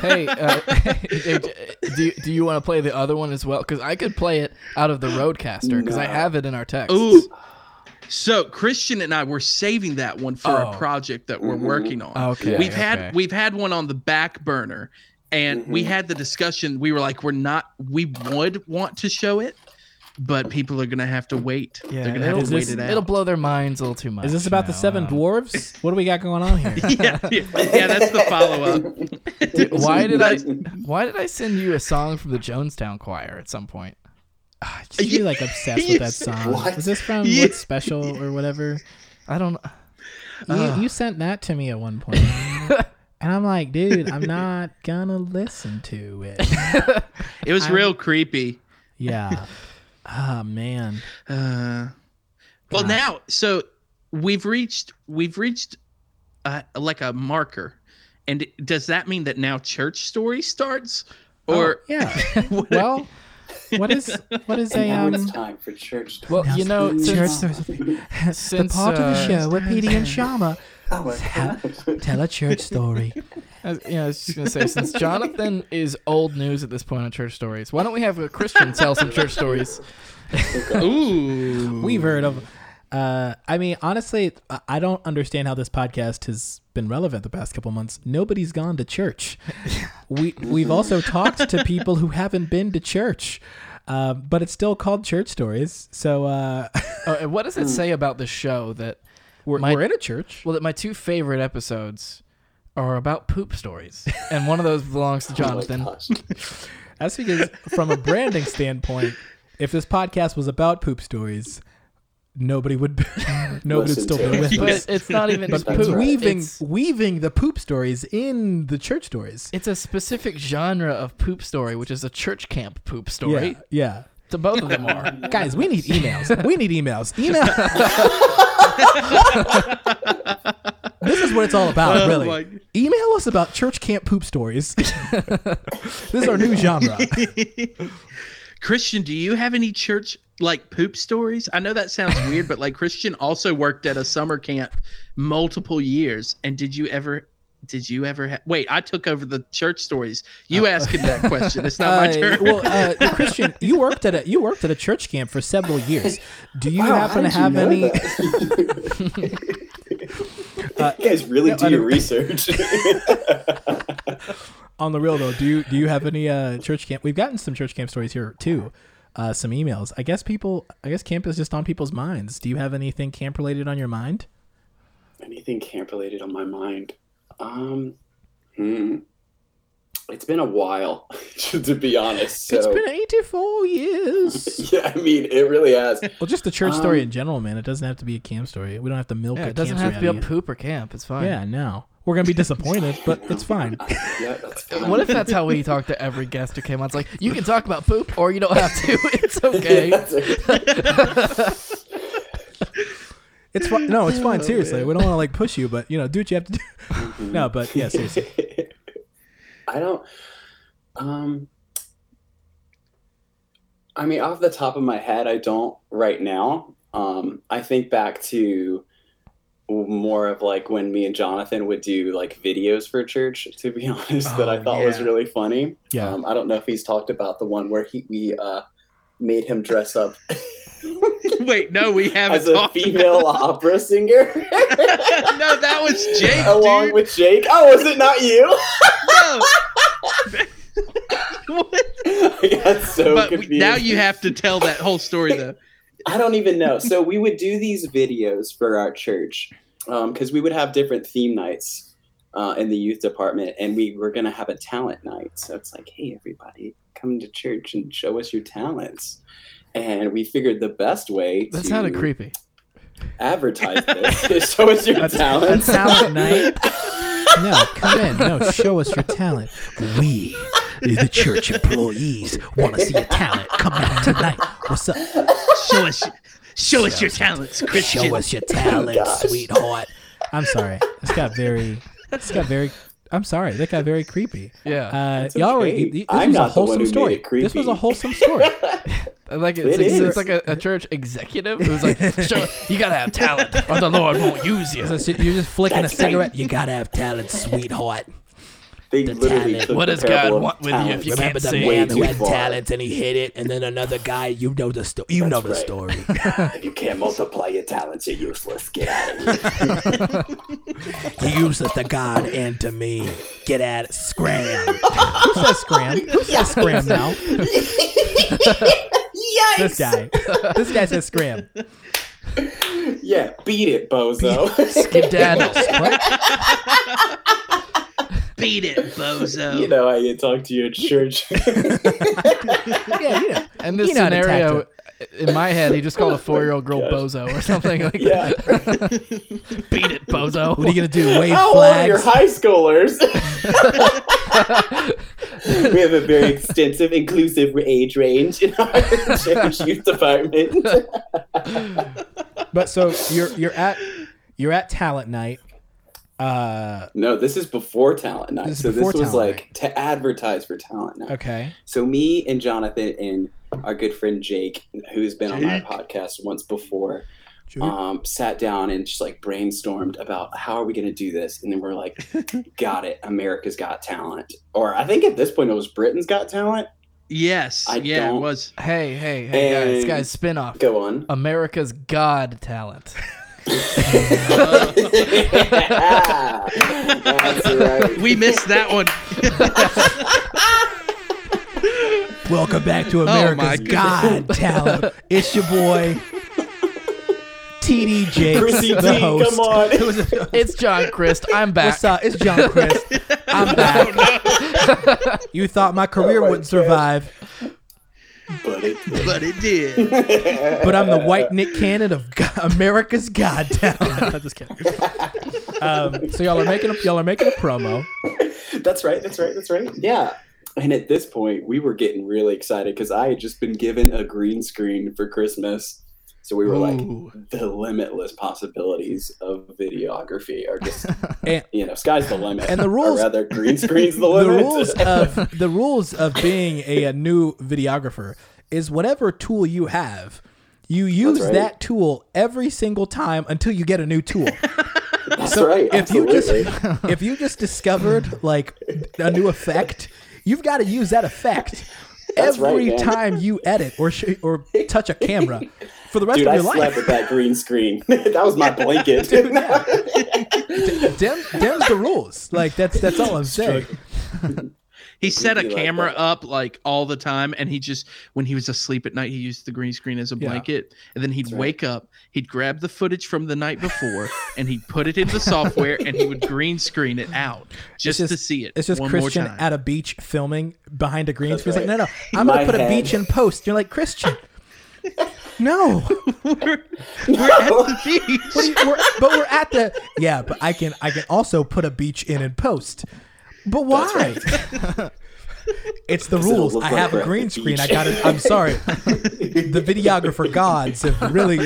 Hey, uh, [laughs] [laughs] do do you want to play the other one as well? Because I could play it out of the RODECaster because I have it in our text. Ooh. So Christian and I were saving that one for Oh. a project that we're Mhm. working on. Okay. we've okay. had we've had one on the back burner and we Mhm. had the discussion we were like we're not we would want to show it but people are gonna have to wait Yeah, they're gonna have to wait it out it'll blow their minds a little too much. Is this about the you seven uh, dwarves? [laughs] What do we got going on here? [laughs] yeah, yeah yeah that's the follow-up [laughs] Why did I? Why did I send you a song from the Jonestown Choir at some point? Ah, Just be like obsessed with that song. What? Was this from You- What's Special or whatever? I don't. You, you sent that to me at one point. and I'm like, dude, I'm not gonna listen to it. it was I'm- real creepy Yeah. Ah man. uh, well God. now so we've reached we've reached uh, like a marker and does that mean that now church story starts or Yeah. [laughs] [laughs] Well, what is what is And a now um it's time for church. talk. Well, you know, church since, stories? [laughs] the since, part of the uh, show where Petey and Shama Oh my God. tell a church [laughs] story. I was, yeah, I was just gonna say, since Jonathan is old news at this point on church stories, why don't we have a Christian tell some church stories? ooh We've heard of. Uh, I mean, honestly, I- I don't understand how this podcast has been relevant the past couple months. Nobody's gone to church. We we've also talked to people who haven't been to church, uh, but it's still called church stories. So uh, Oh, what does it say about the show that? We're, My- we're in a church. Well, that my two favorite episodes are about poop stories, and one of those belongs to [laughs] Oh Jonathan. gosh. [laughs] That's because, from a branding standpoint, if this podcast was about poop stories, nobody would be, [laughs] nobody would still be it. with but us. it's not even But poop. right. weaving It's, weaving the poop stories in the church stories. it's a specific genre of poop story, which is a church camp poop story. Yeah, yeah. To both of them are. [laughs] Guys, we need emails. We need emails. Email. [laughs] this is what it's all about, Oh really. my- Email us about church camp poop stories. [laughs] this is our new genre. Christian, do you have any church like poop stories? I know that sounds weird, but like Christian also worked at a summer camp multiple years. And did you ever did you ever ha- wait, I took over the church stories. You asking that [laughs] question. It's not my Uh, turn. well, uh, [laughs] Christian, you worked at a you worked at a church camp for several years. Do you Wow, happen to have you any? know that? Uh, [laughs] you guys really no, do your research. On the real though, do you do you have any uh, church camp? We've gotten some church camp stories here too. Uh, some emails. I guess people. I guess camp is just on people's minds. Do you have anything camp related on your mind? Anything camp related on my mind? Um, hmm. It's been a while, [laughs] to be honest. So It's been 84 years. [laughs] yeah, I mean, it really has. well, just the church story Um, in general, man. It doesn't have to be a camp story. We don't have to milk Yeah, a it doesn't have to be a story out of poop or camp. It's fine. Yeah, no. We're gonna be disappointed, but it's fine. [laughs] Yeah, that's fine. What if that's how we talk to every guest who came on? It's like you can talk about poop, or you don't have to. It's okay. That's it. It's fine. No, it's fine. [laughs] Seriously, we don't want to like push you, but you know, do what you have to do. [laughs] no, but yeah, seriously. [laughs] I don't. Um. I mean, off the top of my head, I don't right now. Um, I think back to more of like when me and Jonathan would do like videos for church. To be honest, that I Oh, thought was really funny. Yeah. Um, I don't know if he's talked about the one where he we uh, made him dress up [laughs] Wait, no, we haven't as a female opera singer, [laughs] no, that was Jake, along dude. with Jake. Oh, was it not you? no. [laughs] What? I got so but confused. now you have to tell that whole story though. I don't even know. So we would do these videos for our church because we would have different theme nights uh, in the youth department, and we were going to have a talent night. So it's like, hey, everybody, come to church and show us your talents. And we figured the best way That to sounded creepy. advertise [laughs] this is show us your A- a talents. talent night? [laughs] No, come in. No, show us your talent. We, the church employees, want to see your talent. Come out tonight. What's up? Show us, show us your talents, Christian. Show us your talents oh gosh. sweetheart. I'm sorry. it's got very. it's got very. I'm sorry. That got very creepy. [laughs] Yeah. Uh, It's y'all were. This I'm was a not the one wholesome story. This was a wholesome story. [laughs] like it's, it it's, is. like a, a church executive who's like, Show, you gotta have talent, or the Lord won't use you. So so you're just flicking That's a cigarette. right. You gotta have talent, sweetheart. They The literally talent. took What the does God want with you if you Remember can't the sing. way man who had far. talent and he hit it, and then another guy. You know the story. You know the right. story. If [laughs] [laughs] you can't multiply your talents, you're useless. Get out of here. [laughs] You use it to God and to me. Get at it. Scram. Who says scram? Who says scram now? This guy. This guy says scram. Yeah, beat it, bozo. Skedaddle. Beat it, bozo. you know how you talk to your church. [laughs] Yeah, you know. In this You know scenario, in my head, he just called a [laughs] oh four-year-old girl Gosh. bozo or something like yeah. that. [laughs] Beat it, bozo. What are you gonna do? Wave How old are your high schoolers? we have a very extensive, inclusive age range in our church youth department. But so you're you're at you're at talent night. Uh, no, this is before talent night. This so this was talent like to advertise for talent night. okay. So me and Jonathan and our good friend Jake, who's been on our Jake. podcast once before, um, sat down and just like brainstormed about how are we going to do this, and then we're like, [laughs] got it, America's Got Talent, or I think at this point it was Britain's Got Talent. Yes, I yeah, it don't- was. Hey, hey, hey, guys, And- guys, spin off. Go on. America's God talent. [laughs] That's [laughs] right. We missed that one. [laughs] Welcome back to Oh my America's goodness. God [laughs] Talent. It's your boy TD Jakes, Chrissy the T, host. come on. It's John Christ. I'm back. What's up? It's John Christ. I'm back. You thought my career Oh my wouldn't God. survive, but it but it did. [laughs] but I'm the white Nick Cannon of God, America's God Talent. [laughs] I'm just kidding. Um, so y'all are making a, y'all are making a promo. That's right. That's right. That's right. Yeah. And at this point, we were getting really excited because I had just been given a green screen for Christmas. So we were like, the limitless possibilities of videography are just, [laughs] And- you know, sky's the limit. and the [laughs] rules- or rather, green screen's the [laughs] limit. the rules of the rules of being a, a new videographer is whatever tool you have, you use right. that tool every single time until you get a new tool. That's right. if you just absolutely. if you just discovered like a new effect, you've got to use that effect That's every man. time you edit or sh- or touch a camera for the rest Dude, of I your slept with that green screen. [laughs] that was my [laughs] blanket. dude [laughs] Dem, dem's the rules. Like that's that's all I'm saying. He set a Be like camera up like all the time, and he just when he was asleep at night, he used the green screen as a Yeah. blanket, and then he'd That's right. wake up, he'd grab the footage from the night before, and he'd put it in the software, and he would green screen it out just, just- to see it. It's just one Christian more time. at a beach filming behind a green That's screen. He's like, right. no, no, I'm My gonna put a beach in post. You're like Christian. No, [laughs] we're, we're at the beach. What you- we're- but we're at the yeah. But I can I can also put a beach in and post. But why? [laughs] it's the rules. I have we're a green the screen. I got it. I'm sorry. [laughs] the videographer gods have really.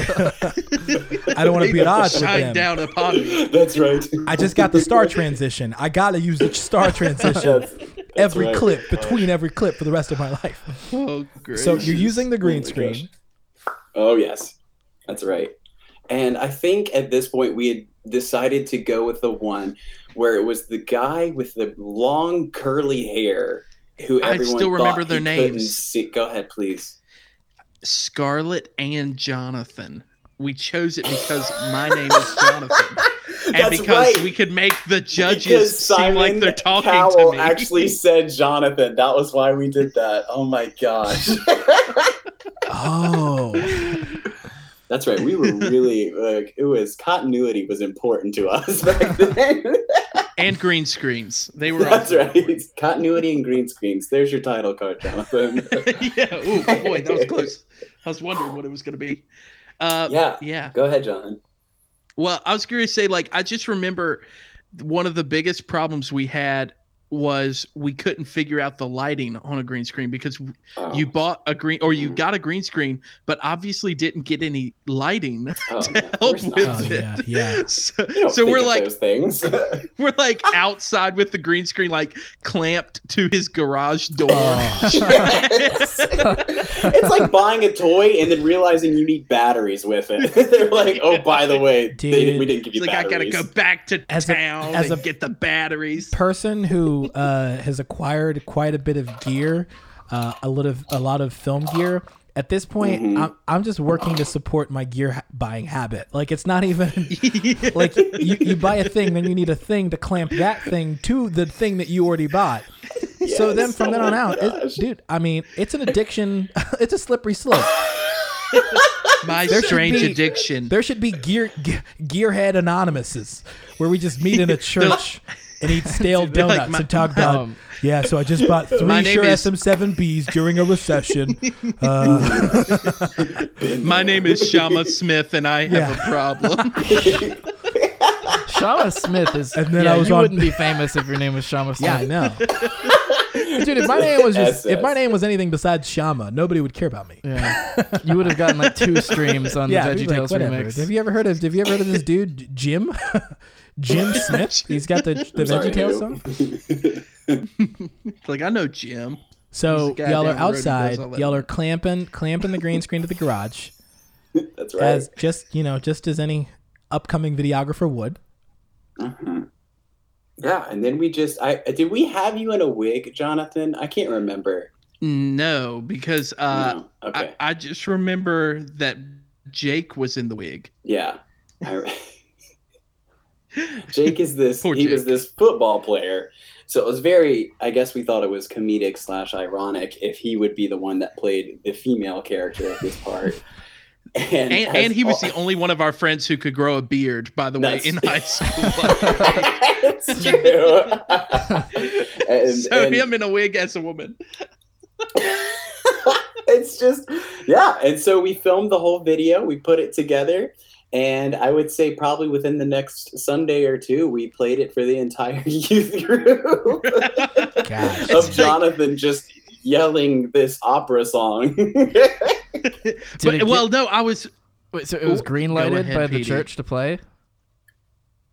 I don't want to be at odds with Shine them. down upon me. That's right. I just got the star transition. I gotta use the star transition That's, that's every right. clip between every clip for the rest of my life. Oh, great. So you're using the green Oh screen. gosh. Oh yes, that's right. And I think at this point we had decided to go with the one where it was the guy with the long curly hair who I everyone still remember their names. See. Go ahead, please. Scarlett and Jonathan. We chose it because my name is Jonathan. [laughs] And That's because right. we could make the judges seem like they're talking Cowell to me. actually said Jonathan. That was why we did that. Oh my gosh. [laughs] Oh, [laughs] That's right. We were really like it was continuity was important to us [laughs] back then. [laughs] and green screens. They were That's also right. Continuity and green screens. There's your title card, Jonathan. yeah. Oh boy, that was close. I was wondering what it was going to be. Uh, yeah. yeah. Go ahead, John. Well, I was going to say, like, I just remember one of the biggest problems we had was we couldn't figure out the lighting on a green screen because Oh, you bought a green or you mm. got a green screen, but obviously didn't get any lighting [laughs] oh, to no, help with not. Oh, it. yeah, yeah. [laughs] So, so [laughs] we're like things. we're like outside with the green screen like clamped to his garage door. Oh. Yes. it's like buying a toy and then realizing you need batteries with it. They're like, oh, by the way, they, Dude. we didn't give you It's like I gotta go back to As a- town as and a- get the batteries. person who uh, has acquired quite a bit of gear, uh, a lot of a lot of film gear. At this point, Mhm. I'm, I'm just working to support my gear ha- buying habit. Like it's not even [laughs] [laughs] like you, you buy a thing, then you need a thing to clamp that thing to the thing that you already bought. so then Yes, from then oh on out, it, dude, I mean, it's an addiction. [laughs] it's a slippery slope. My There strange be- addiction. There should be gear ge- gearhead anonymouses where we just meet in a church and eat stale [laughs] They're like, donuts my- and talk about. Um, yeah, so I just bought [laughs] three sure name is- SM7Bs during a recession. [laughs] Uh, My name is Shama Smith, and I have Yeah. a problem. Shama Smith is. And then yeah, I was you on- wouldn't be famous if your name was Shama Smith. yeah, I know. Dude, if my name was just if my name was anything besides Shama, nobody would care about me. Yeah. You would have gotten like two streams on Yeah, the we'd be VeggieTales like, whatever. remix. Have you ever heard of Have you ever heard of this dude Jim? Jim [laughs] Smith. He's got the the I'm sorry, VeggieTales song. like I know Jim. So He's the guy y'all are down the road who does outside. Y'all are clamping clamping the green screen to the garage. [laughs] That's right. as just you know just as any upcoming videographer would Mhm. Yeah, and then we just I did we have you in a wig, Jonathan? I can't remember. No, because uh, no. Okay. I, I just remember that Jake was in the wig. yeah. I, [laughs] Jake is this [laughs] Poor he was this football player. So it was very I guess we thought it was comedic slash ironic if he would be the one that played the female character of this part. [laughs] And, And, and he was the only one of our friends who could grow a beard, by the way, in high school. [laughs] It's true. and, so and- him in a wig as a woman. it's just yeah and so we filmed the whole video we put it together and i would say probably within the next sunday or two we played it for the entire [laughs] youth group of It's like- jonathan just yelling this opera song [laughs] But, it well, no, I was Wait, so it was Go green lighted ahead, by the church to play?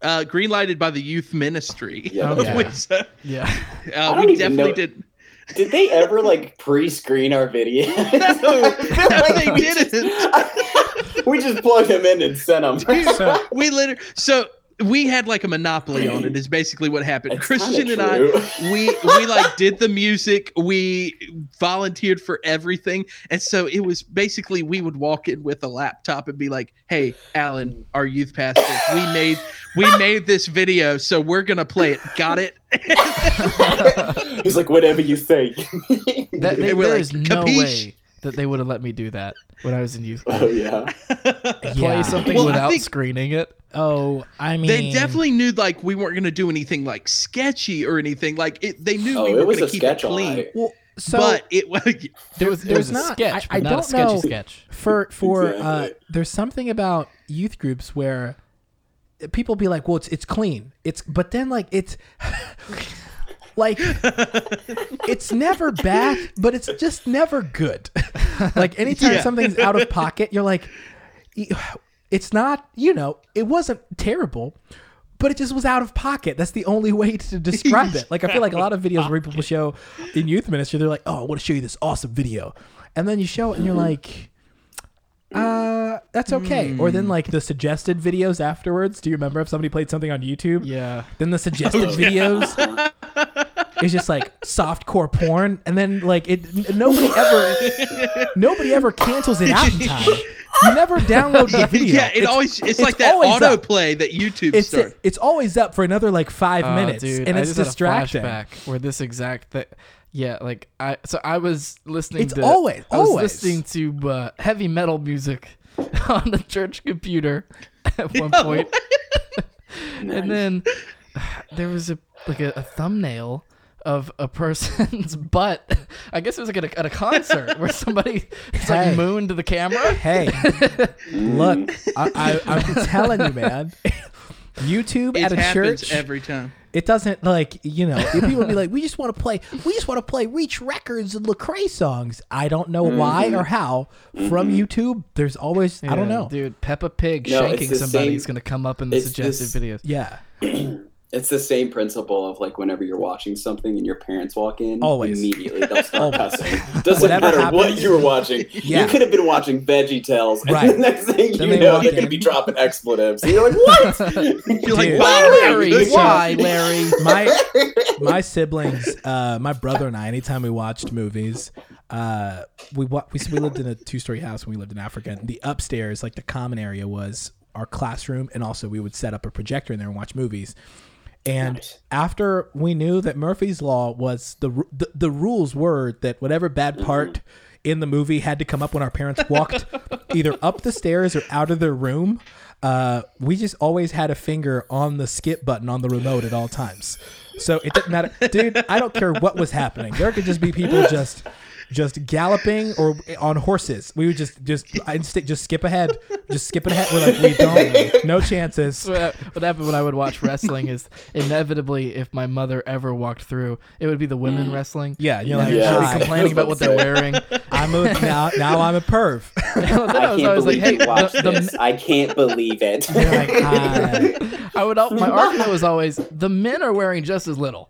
uh, green lighted by the youth ministry. Yeah, Oh, [laughs] yeah. Which, uh, Yeah. uh, we definitely know- did. did they ever like pre-screen our video No, they didn't. Just, we just plugged him in and sent them so We literally so we had like a monopoly on it. Is basically what happened. It's Christian and I we we like did the music we volunteered for everything and so it was basically we would walk in with a laptop and be like hey alan our youth pastor we made we made this video so we're gonna play it got it [laughs] he's like whatever you say That, they, there like, is no "Capiche?" way that they would have let me do that when I was in youth. [laughs] oh yeah [laughs] Play yeah something Well, I without think- screening it. oh i mean they definitely knew like we weren't gonna do anything like sketchy or anything like it they knew oh we were gonna keep it sketch clean line. well so but it was [laughs] There was, there there's was a not- sketch, I- I not don't sketchy know. sketch. for for uh there's something about youth groups where people be like well it's it's clean it's but then like it's like it's never bad but it's just never good [laughs] like anytime Yeah. something's out of pocket you're like it's not you know it wasn't terrible but it just was out of pocket. That's the only way to describe it. Like I feel like a lot of videos where people show in youth ministry, they're like, "Oh, I want to show you this awesome video," and then you show it, and you're like, "Uh, that's okay." Or then like the suggested videos afterwards. Do you remember if somebody played something on YouTube? Yeah. Then the [laughs] suggested videos, [laughs] is just like soft core porn, and then like it nobody ever nobody ever cancels it out in [laughs] time. You never download the video. Yeah, it It's- always it's, like that always up. autoplay that YouTube It's started. it's always up for another like five Oh, minutes, dude, and I it's just distracting. flashback where this exact that yeah, like I so I was listening It's to always- I was always. listening to uh, heavy metal music [laughs] on the church computer [laughs] at one point. and then there was a like a, a thumbnail of a person's [laughs] butt. I guess it was like at a, at a concert where [laughs] somebody it's Hey. like mooned the camera. Hey, [laughs] look, I, I, I'm telling you, man. YouTube It at a happens church, every time. it doesn't like you know. People will be like, "We just want to play, we just want to play Reach Records and Lecrae songs." I don't know mm-hmm. why or how. From mm-hmm. YouTube, there's always I don't know. dude. Peppa Pig No, it's shanking the somebody same- is gonna come up in the suggested this- videos. Yeah, [clears throat] It's the same principle of like whenever you're watching something and your parents walk in, Always. immediately they'll start [laughs] cussing. Doesn't Whatever matter what you were watching. Yeah. You could have been watching Veggie Tales, and Right. the next thing Then you they know, walk they're going to be dropping expletives. And you're like, what? [laughs] You're like, Dude. "Wow, Larry, why. Larry? my [laughs] my siblings, uh, my brother and I, anytime we watched movies, uh, we wa- we we lived in a two story house when we lived in Africa. And the upstairs, like the common area, was our classroom, and also we would set up a projector in there and watch movies. And Nice. after we knew that Murphy's Law was the, the the rules were that whatever bad part in the movie had to come up when our parents walked [laughs] either up the stairs or out of their room. Uh, we just always had a finger on the skip button on the remote at all times. So it didn't matter, dude. I don't care what was happening. There could just be people just just galloping or on horses. We would just just instinct just skip ahead, just skip ahead. We're like we don't, no chances. [laughs] what what happened when I would watch wrestling is inevitably, if my mother ever walked through, it would be the women mm. wrestling. Yeah, you're like, Yeah. She'd be complaining about what they're [laughs] wearing. I'm a now now I'm a perv. [laughs] then I was I always can't like, believe hey, you the, the, this. I can't believe it. Like, I would my argument was always the men are wearing just as little.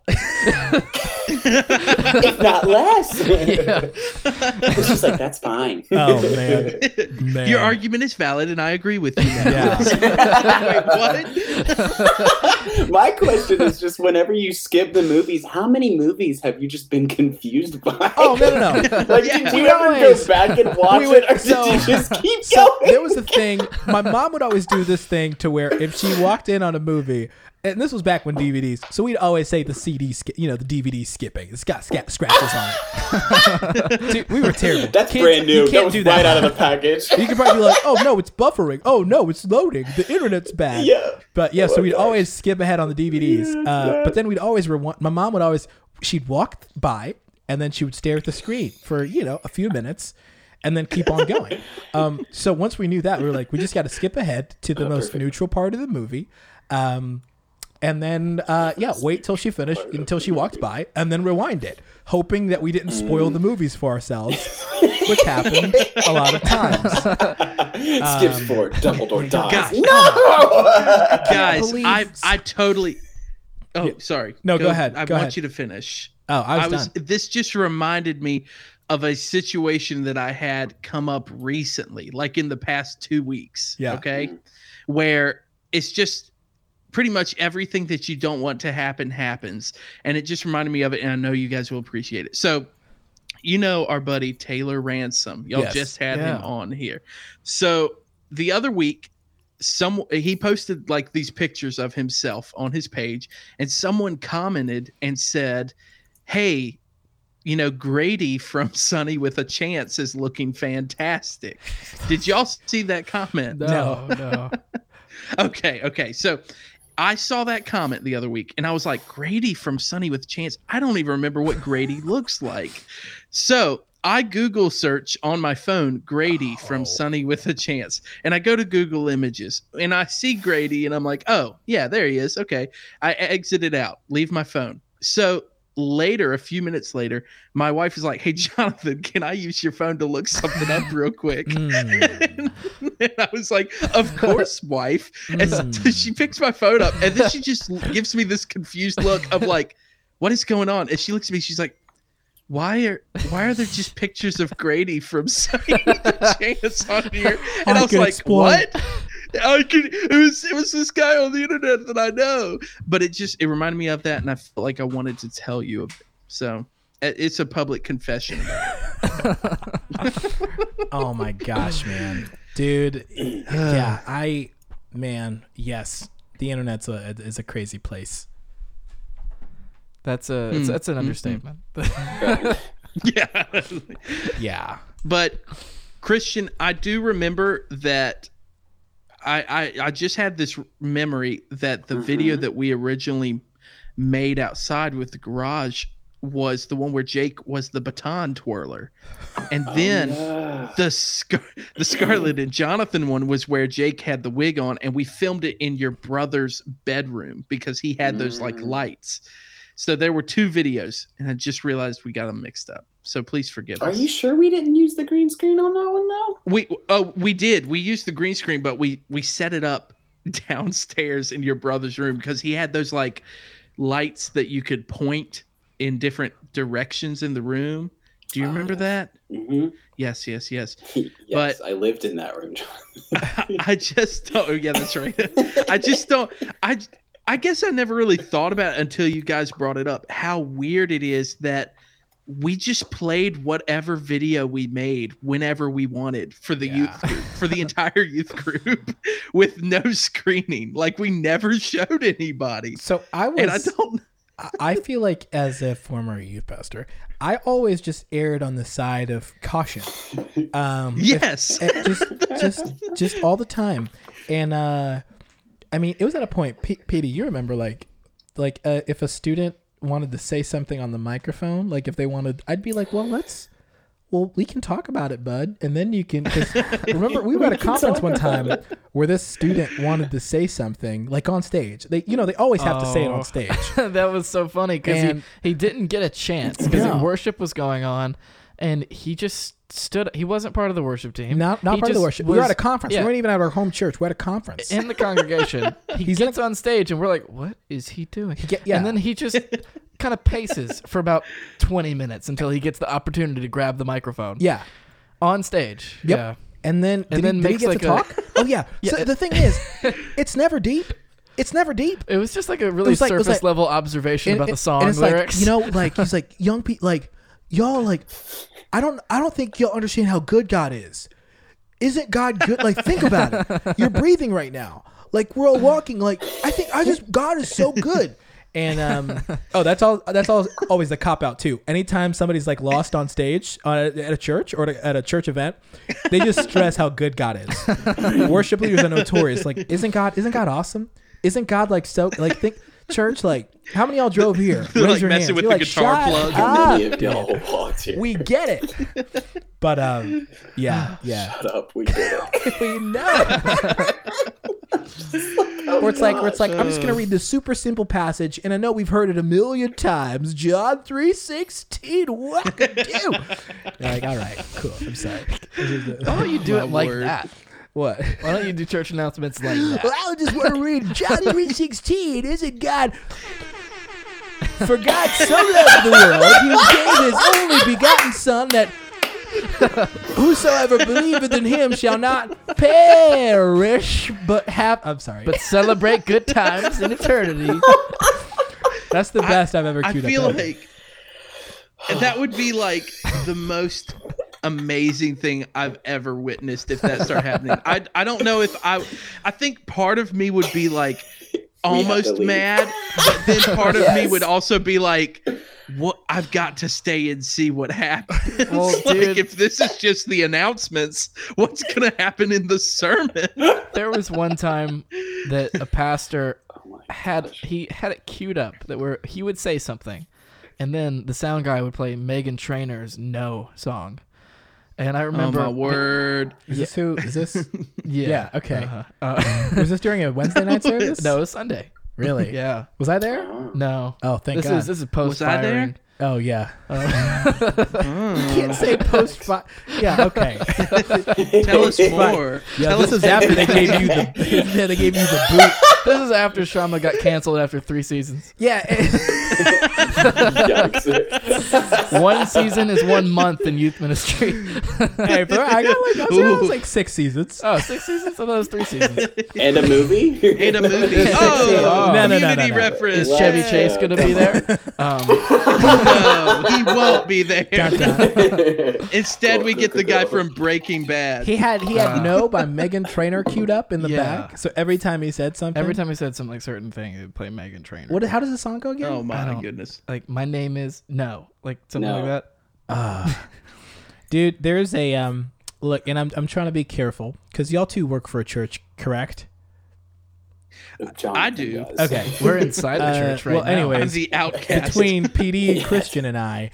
If not less. [laughs] it's just like, that's fine. oh man, [laughs] man. Your argument is valid, and I agree with you. Now. Yeah. [laughs] Wait, what? My question is just whenever you skip the movies, how many movies have you just been confused by? Oh no no no. Like, Yeah. did you We ever always- go back and watch we would- it, or so- did you just keep So going? there was a thing. My mom would always do this thing to where if she walked in on a movie, and this was back when DVDs, so we'd always say the CD, sk- you know, the DVD skipping. It's got sca- scratches on it. [laughs] Dude, we were terrible. That's Kids, brand new. That can't was do right that. out of the package. You could probably be like, "Oh no, it's buffering. Oh no, it's loading. The internet's bad." Yeah. But yeah, Oh so we'd gosh. always skip ahead on the DVDs. Yeah, Uh, but then we'd always rewind. My mom would always she'd walk by and then she would stare at the screen for you know a few minutes. And then keep on going. [laughs] Um, so once we knew that, we were like, we just got to skip ahead to the Oh, most perfect. neutral part of the movie, um, and then uh, yeah, wait till she finished, until she walked by, and then rewind it, hoping that we didn't spoil the movies for ourselves, which happened a lot of times. [laughs] Skips Um, forward. Dumbledore dies. gosh. No! [laughs] Guys, believe- I I totally. Oh, sorry. No, go ahead, I go want ahead. you to finish. Oh, I was, done. This just reminded me of a situation that I had come up recently, like in the past two weeks. Yeah. Okay. Where it's just pretty much everything that you don't want to happen happens, and it just reminded me of it, and I know you guys will appreciate it. So. You know our buddy Taylor Ransom. Y'all Yes. just had Yeah. him on here. So the other week, some he posted like these pictures of himself on his page and someone commented and said hey you know grady from [laughs] Sonny with a chance is looking fantastic did y'all see that comment No, no. [laughs] okay okay so i saw that comment the other week and i was like grady from Sonny with a chance. I don't even remember what grady [laughs] looks like. So i google search on my phone grady Oh. from Sonny with a chance and i go to google images and i see grady and i'm like oh yeah there he is okay. I exited out leave my phone. So later a few minutes later my wife is like hey [laughs] jonathan can i use your phone to look something up real quick Mm. [laughs] and I was like, "Of course, wife." And so Mm. she picks my phone up, and then she just gives me this confused look of like, "What is going on?" And she looks at me. She's like, "Why are why are there just pictures of Grady from [laughs] Chance on here?" And I I, was like. "What?" I could. It was it was this guy on the internet that I know, but it just it reminded me of that, and I felt like I wanted to tell you. So it's a public confession. [laughs] [laughs] Oh my gosh, man, dude. yeah, [sighs] I, man, yes, the internet's a is a crazy place. That's a that's, Mm, that's an mm, understatement. [laughs] yeah, Yeah, but Christian, I do remember that. I, I I just had this memory that the video Mhm. that we originally made outside with the garage was the one where Jake was the baton twirler, and then. Oh, the Scar- the Scarlett and Jonathan one was where Jake had the wig on, and we filmed it in your brother's bedroom because he had those like Mm. lights. So there were two videos, and I just realized we got them mixed up. So please forgive Are us. Are you sure we didn't use the green screen on that one though? We oh we did. We used the green screen, but we we set it up [laughs] downstairs in your brother's room because he had those like lights that you could point in different directions in the room. Do you remember yes. that? hmm Yes, yes, yes. [laughs] yes, But- I lived in that room. [laughs] I just don't. Oh, yeah, that's right. I just don't. I I guess I never really thought about it until you guys brought it up. How weird it is that we just played whatever video we made whenever we wanted for the youth group, for the [laughs] entire youth group [laughs] with no screening. Like we never showed anybody. so I was. And I don't. [laughs] I- I feel like as a former youth pastor, I always just erred on the side of caution. Um, if- Yes. eh, just just just all the time and uh i mean it was at a point P- Petey, you remember like like uh, if a student wanted to say something on the microphone like if they wanted i'd be like well let's well we can talk about it bud. And then you can 'cause [laughs] remember we were at a conference one time where this student wanted to say something like on stage. They you know they always have to say it Oh. on stage. [laughs] That was so funny because And- he, he didn't get a chance because No. worship was going on, and he just stood. He wasn't part of the worship team. not not He part of the worship we were at a conference yeah. we weren't even at our home church we're at a conference in the congregation. [laughs] He He's gets on stage, and we're like, "What is he doing?" He get- yeah. And then he just [laughs] kind of paces for about twenty minutes until he gets the opportunity to grab the microphone yeah on stage. Yep. Yeah. And then, And then he, makes get like to a- talk? [laughs] Oh yeah. So Yeah. the thing is, it's never deep. It's never deep. It was just like a really was like- surface like- level observation And- about the song and it's lyrics. like you know, like he's like young people, like y'all, like I don't, I don't think y'all understand how good God is. Isn't God good? Like think about it. You're [laughs] breathing right now. Like we're all walking. Like I think I just God is so good. And um, [laughs] oh, that's all. That's all. Always the cop out too. Anytime somebody's like lost on stage uh, at a church or at a church event, they just stress how good God is. [laughs] Worship leaders are notorious. Like, isn't God? Isn't God awesome? Isn't God like so? Like, think church. Like, how many of y'all drove here? [laughs] Raise like, your messing hands. with You're the like, guitar plug." up." Many of y'all walked here. We get it. [laughs] But um, yeah, yeah. Shut up, we did it. [laughs] we know. Or it's like, where it's like, I'm just gonna read this super simple passage, and I know we've heard it a million times. John three sixteen. What could do? You're like, all right, cool. I'm sorry. This is the- Why don't you do it like word. that? What? Why don't you do church announcements like [laughs] that? Well, I just want to read John three sixteen. Isn't God? For God so loved the world, He gave His only begotten Son, that whosoever believeth in Him shall not perish, but have. I'm sorry, But celebrate good times in eternity. that's the best I, have ever I queued feel up. like that would be like the most amazing thing I've ever witnessed if that started happening. I I don't know if I I think part of me would be like almost mad, but then part of me would also be like what I've got to stay and see what happens. Well, [laughs] like dude- if this is just the announcements, what's gonna happen in the sermon? There was one time that a pastor [laughs] Oh had gosh. he had it queued up that where he would say something, and then the sound guy would play Meghan Trainor's "No" song, and I remember oh my word! Is this who? Is this? [laughs] Yeah. Yeah, okay. Uh-huh. Uh, [laughs] Was this during a Wednesday night [laughs] service? no, it was Sunday. really. Yeah. Was I there? No. Oh, thank this God. is this is post Was I there? Firing. oh yeah. [laughs] Mm. Can't say post. Fi- yeah. Okay. [laughs] Tell us more. Yeah, Tell this us is after they gave you the [laughs] yeah, they gave you the boot this is after Shama got canceled after three seasons. Yeah. Yikes. One season is one month in youth ministry. hey, but I got like, I was, I was like six seasons. oh, six seasons? I thought it was three seasons. and a movie. In a movie. Yeah. Oh, No, no, no, no, no. reference. Is Chevy Chase going to be there? Um, no, he won't be there. Dun, [laughs] dun. Instead, we get the guy from Breaking Bad. He had he had Uh. no by Meghan Trainor queued up in the Yeah. back. So every time he said something, every time he said some like certain thing, it would play Meghan Trainor. What? How does the song go again? oh I my don't- goodness. Like, my name is no. Like, something No. like that. Uh, dude, there's a um look, and I'm I'm trying to be careful because y'all two work for a church, correct? [laughs] Jonathan I do. does. Okay. [laughs] We're inside the Uh, church right well, now. anyway, I'm the outcast. Between [laughs] PD Christian and I,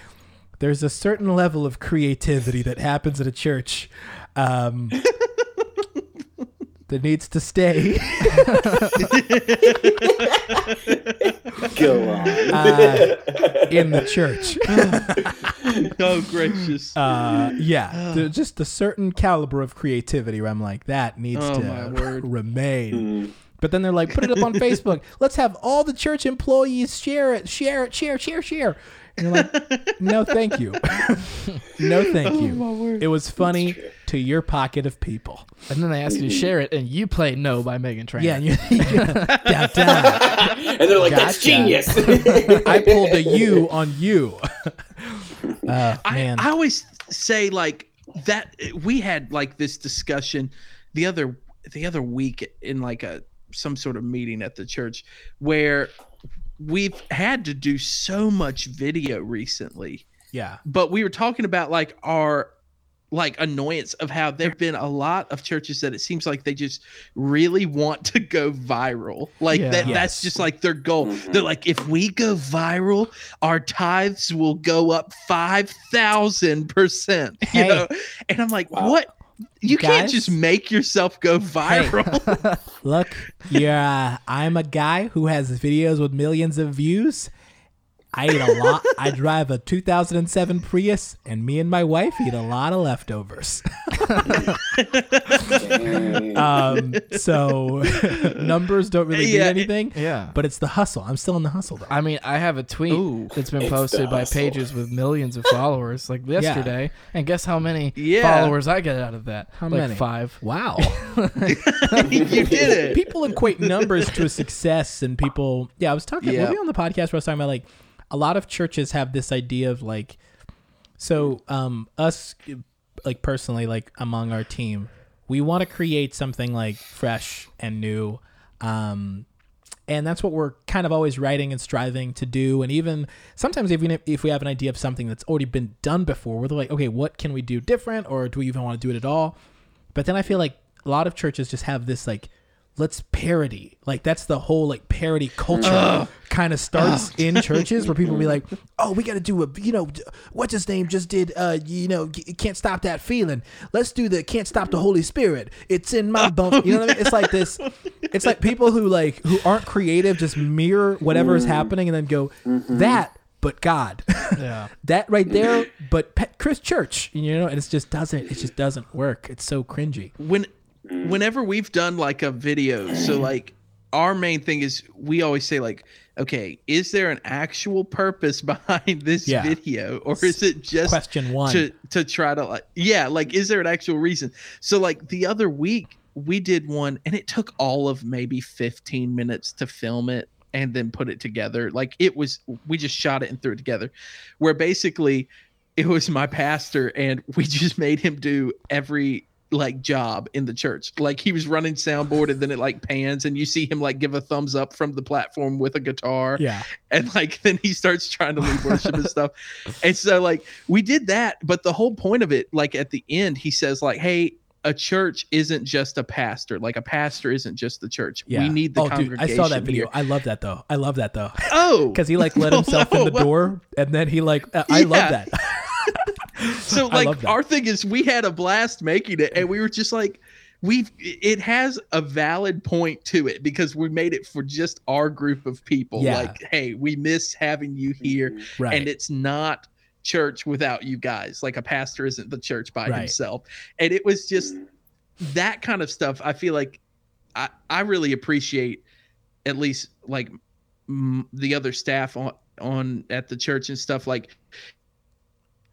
there's a certain level of creativity that happens at a church. Um, that needs to stay. Go on. Uh, in the church. oh gracious. Uh, yeah, [sighs] there's just a certain caliber of creativity where I'm like, that needs Oh, my to word. remain. Mm. But then they're like, put it up on [laughs] Facebook. Let's have all the church employees share it, share it, share, share, share. And you're like, no, thank you. [laughs] no, thank you. It was funny to your pocket of people. and then they ask you to share it, and you play No by Meghan Trainor. Yeah, and you, [laughs] da, da. And they're like, that's genius. I pulled a U on you. Uh, I, man, I always say like that we had like this discussion the other the other week in like a some sort of meeting at the church where we've had to do so much video recently yeah, but we were talking about like our like annoyance of how there've been a lot of churches that it seems like they just really want to go viral like Yeah. that Yes. that's just like their goal Mhm. they're like if we go viral our tithes will go up 5000 percent you Hey. know and i'm like Wow. what you can't just make yourself go viral. [laughs] Look, yeah, uh, I'm a guy who has videos with millions of views. I eat a lot. I drive a 2007 Prius, and me and my wife eat a lot of leftovers. [laughs] Um, so [laughs] numbers don't really Yeah, mean it- anything, Yeah. but it's the hustle. I'm still in the hustle though. I mean, I have a tweet Ooh. that's been posted by hustle. pages with millions of followers, like yesterday. And guess how many Yeah. followers I get out of that? How like many? Five. Wow. [laughs] you did it people equate numbers to a success and people yeah i was talking Yeah. were we on the podcast where i was talking about like a lot of churches have this idea of like so um us like personally like among our team we want to create something like fresh and new um and that's what we're kind of always writing and striving to do and even sometimes even if, we have an idea of something that's already been done before we're like okay what can we do different or do we even want to do it at all? But then I feel like a lot of churches just have this like let's parody. Like that's the whole like parody culture kind of starts in churches where people be like, [laughs] "Oh, we got to do a you know what's his name just did uh you know can't stop that feeling. Let's do the can't stop the Holy Spirit. It's in my bones." You know what I mean? It's like this it's like people who like who aren't creative just mirror whatever is happening and then go that but God. [laughs] Yeah. that right there, but Pe- Chris Church, you know, and it just doesn't, it just doesn't work. It's so cringy. when Mm. whenever we've done like a video so like our main thing is we always say like okay is there an actual purpose [laughs] behind this Yeah. video or is it just Question one. to to try to like yeah like is there an actual reason so like the other week we did one and it took all of maybe 15 minutes to film it and then put it together like it was we just shot it and threw it together where basically it was my pastor and we [laughs] just made him do every like job in the church like he was running soundboard and then it like pans and you see him like give a thumbs up from the platform with a guitar yeah. and like then he starts trying to lead worship and stuff and so like we did that but the whole point of it like at the end he says like hey a church isn't just a pastor like a pastor isn't just the church Yeah. we need the oh, dude, congregation I saw that video. here. I love that though. I love that though. oh [laughs] Because he like let [laughs] oh, himself in the door and then he like, I love that. So like our thing is we had a blast making it and we were just like we've it has a valid point to it because we made it for just our group of people Yeah. like hey we miss having you here right. and it's not church without you guys like a pastor isn't the church by Right. himself and it was just that kind of stuff i feel like i i really appreciate at least like m- the other staff on on at the church and stuff like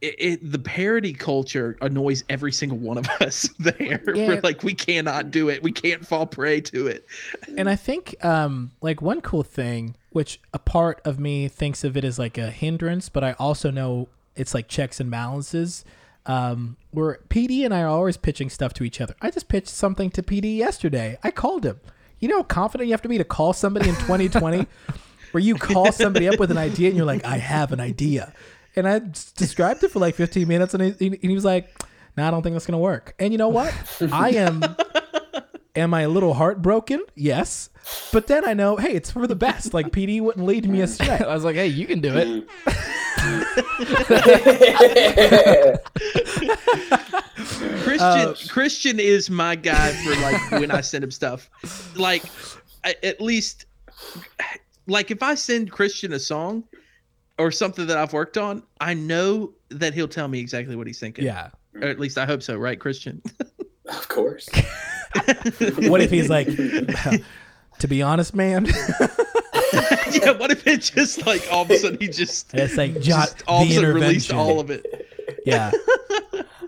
it, it the parody culture annoys every single one of [laughs] us there Yeah. we're like we cannot do it we can't fall prey to it And I think um like one cool thing, which a part of me thinks of it as like a hindrance, but I also know it's like checks and balances. Um, where PD and I are always pitching stuff to each other. I just pitched something to PD yesterday. I called him. You know how confident you have to be to call somebody in 2020, [laughs] where you call somebody up with an idea and you're like, I have an idea. And I described it for like 15 minutes and he, and he was like, No, I don't think that's gonna work. And you know what? [laughs] I am Am I a little heartbroken? Yes. But then I know, hey, it's for the best. Like PD wouldn't lead me astray. [laughs] I was like, hey, you can do it. [laughs] Christian Uh, Christian is my guy for like when I send him stuff. Like at least like if I send Christian a song or something that I've worked on, I know that he'll tell me exactly what he's thinking. Yeah. Or at least I hope so, right, Christian? [laughs] of course. [laughs] What if he's like, [laughs] to be honest, man? yeah, what if it just like all of a sudden he just, it's like John, just all of a sudden released all of it? yeah.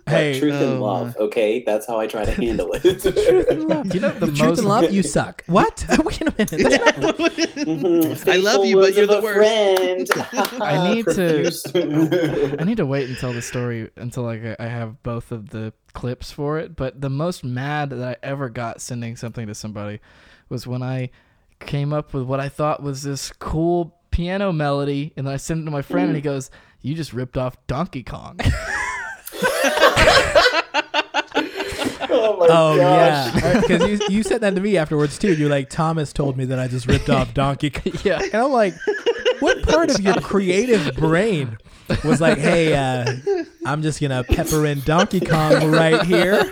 Hey, Truth oh and love. Okay, that's how I try to [laughs] handle it. [laughs] You know the, the truth and love, you suck. [laughs] What? Wait a minute. That's not, Mhm. I love you, but you're the worst. friend. I need to- I need to wait until the story until like I- I have both of the clips for it. But the most mad that I ever got sending something to somebody was when I came up with what I thought was this cool piano melody, and then I sent it to my friend, and he goes, "You just ripped off Donkey Kong." Oh my oh, gosh. yeah. Because you, you said that to me afterwards, too. You're like, Thomas told me that I just ripped off Donkey Kong. [laughs] yeah. And I'm like, what part of your creative brain was like, hey, uh, I'm just going to pepper in Donkey Kong right here?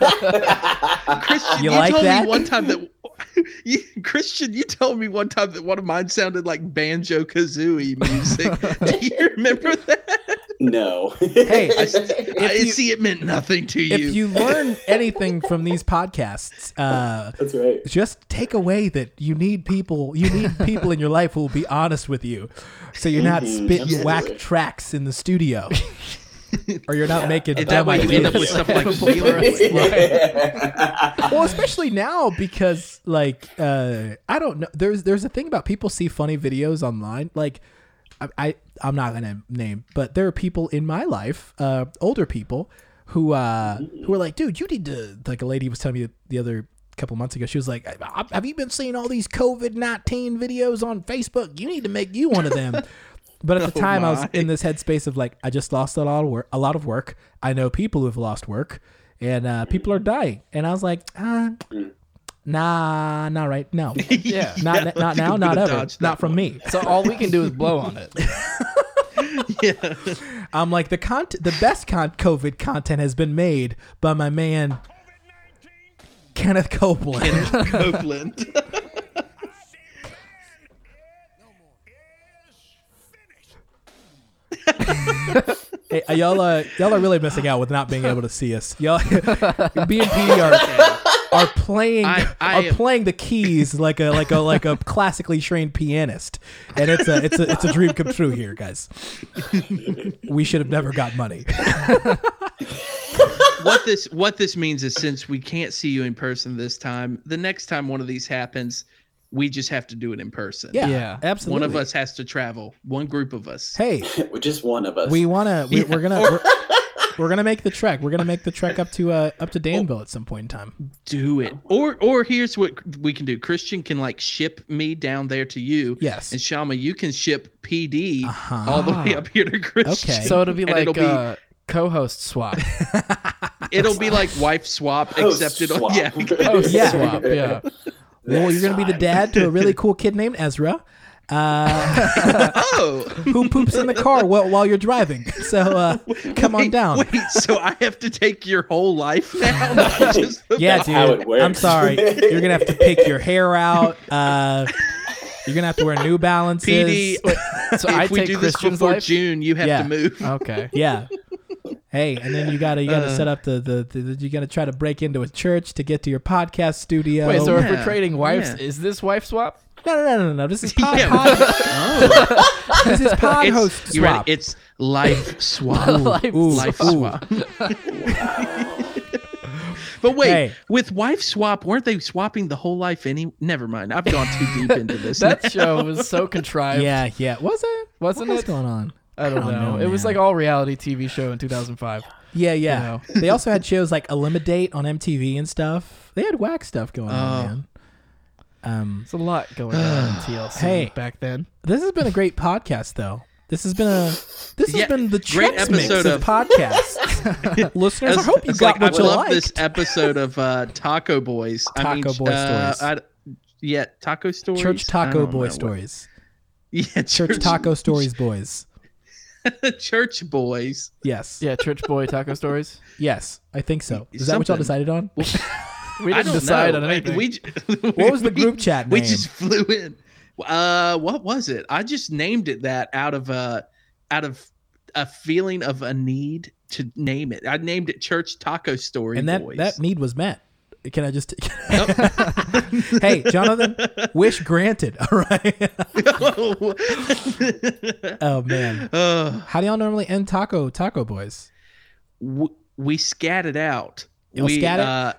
Christian, You you, like told that? me one time that [laughs] you, Christian, you told me one time that one of mine sounded like banjo kazooie music. [laughs] Do you remember that? No. [laughs] Hey, I, I you- see it meant nothing to you. if you learn anything from these podcasts, uh, That's right. just take away that you need people you need people in your life who will be honest with you so you're not Mhm, spitting whack tracks in the studio or you're not making and dumb that way you end up with stuff like Wheeler. [laughs] well especially now because like uh i don't know there's there's a thing about people see funny videos online like i, I i'm not gonna name but there are people in my life uh older people who uh who are like dude you need to like a lady was telling me the other couple months ago she was like have you been seeing all these covid-19 videos on facebook? You need to make you one of them but at the [laughs] Oh time i was in this headspace of like i just lost a lot of work a lot of work i know people who have lost work and uh, people are dying and i was like uh, nah not right no [laughs] Yeah. [laughs] not Yeah, not now not ever not from one. me So all we can do is blow on it. yeah. i'm like the content the best con- covid content has been made by my man kenneth copeland Kenneth Copeland. Hey, uh, y'all, uh, y'all are really missing out with not being able to see us. Y'all, [laughs] B and P are are playing I- I are am- playing the keys like a like a like a classically trained pianist, and it's a it's a it's a dream come true here, guys. We should have never got money. [laughs] what this what this means is since we can't see you in person this time, the next time one of these happens, we just have to do it in person. Yeah, Yeah. absolutely. One of us has to travel. One group of us. Hey, [laughs] Just one of us. we wanna we, [laughs] Yeah. we're gonna. We're, we're gonna make the trek. We're gonna make the trek up to uh up to Danville at some point in time. do it. Or or here's what we can do. Christian can like ship me down there to you. Yes. And Shama, you can ship PD Uh-huh. all the way up here to Christian. Okay. So it'll be And like it'll be uh, co-host swap. [laughs] it'll be like wife swap, Host except it'll swap. yeah. Host Yeah. swap. Yeah. Well, you're gonna be the dad to a really cool kid named Ezra. Uh, [laughs] oh, who poops in the car while, while you're driving. [laughs] So uh, come on down. Wait, so I have to take your whole life now? [laughs] Not just the- Yeah, dude. how it works. I'm sorry. You're gonna have to pick your hair out. Uh, you're gonna have to wear New Balances. PD. So if I we take do this Christian's before life. June, you have Yeah. to move. Okay. Yeah. Hey, and then you gotta you gotta Uh. set up the, the, the you gotta try to break into a church to get to your podcast studio. Wait, so if we're trading wives, Yeah. is this wife swap? No, no, no, no, no. This is [laughs] pod. Yeah. pod Oh, [laughs] this is pod it's, host you ready? swap. It's life [laughs] swap. Life Ooh, life ooh. swap. but wait, Hey. with wife swap, weren't they swapping the whole life? Any? Never mind. I've gone too deep into this. That show was so contrived. Yeah, yeah. Was it? Wasn't What's it? What's going on? I don't, I don't know. know, It was man. like all reality TV show in 2005. Yeah, yeah. know. they also had shows like Elimidate on MTV and stuff. They had whack stuff going on, Oh. man. Um, There's a lot going on in TLC [sighs] Hey. back then. this has been a great podcast, though. This has been a this has been the great Chex Mix episode of, of- podcasts. [laughs] [laughs] Listeners, I hope you it's got like, what I you love liked. this episode of uh, Taco Boys. I mean, Taco Boy uh, stories. I- yeah, Taco Stories. Church Taco Boy know what- Stories. [laughs] Yeah, Church Taco Stories Boys. [laughs] Church Boys. Yes. Yeah, Church Boy Taco Stories. Yes, I think so. Is that what y'all decided on? [laughs] We I didn't don't decide know. on anything. [laughs] We, j- What was the we- group chat We just flew in. Uh, what was it? I just named it that out of uh out of a feeling of a need to name it. I named it Church Taco Story and that Boys. that need was met. Can I just? [laughs] hey, Jonathan, wish granted. [laughs] All right. [laughs] oh man, uh, how do y'all normally end taco taco boys? w- we scatted out. Y'all we, scat it? uh.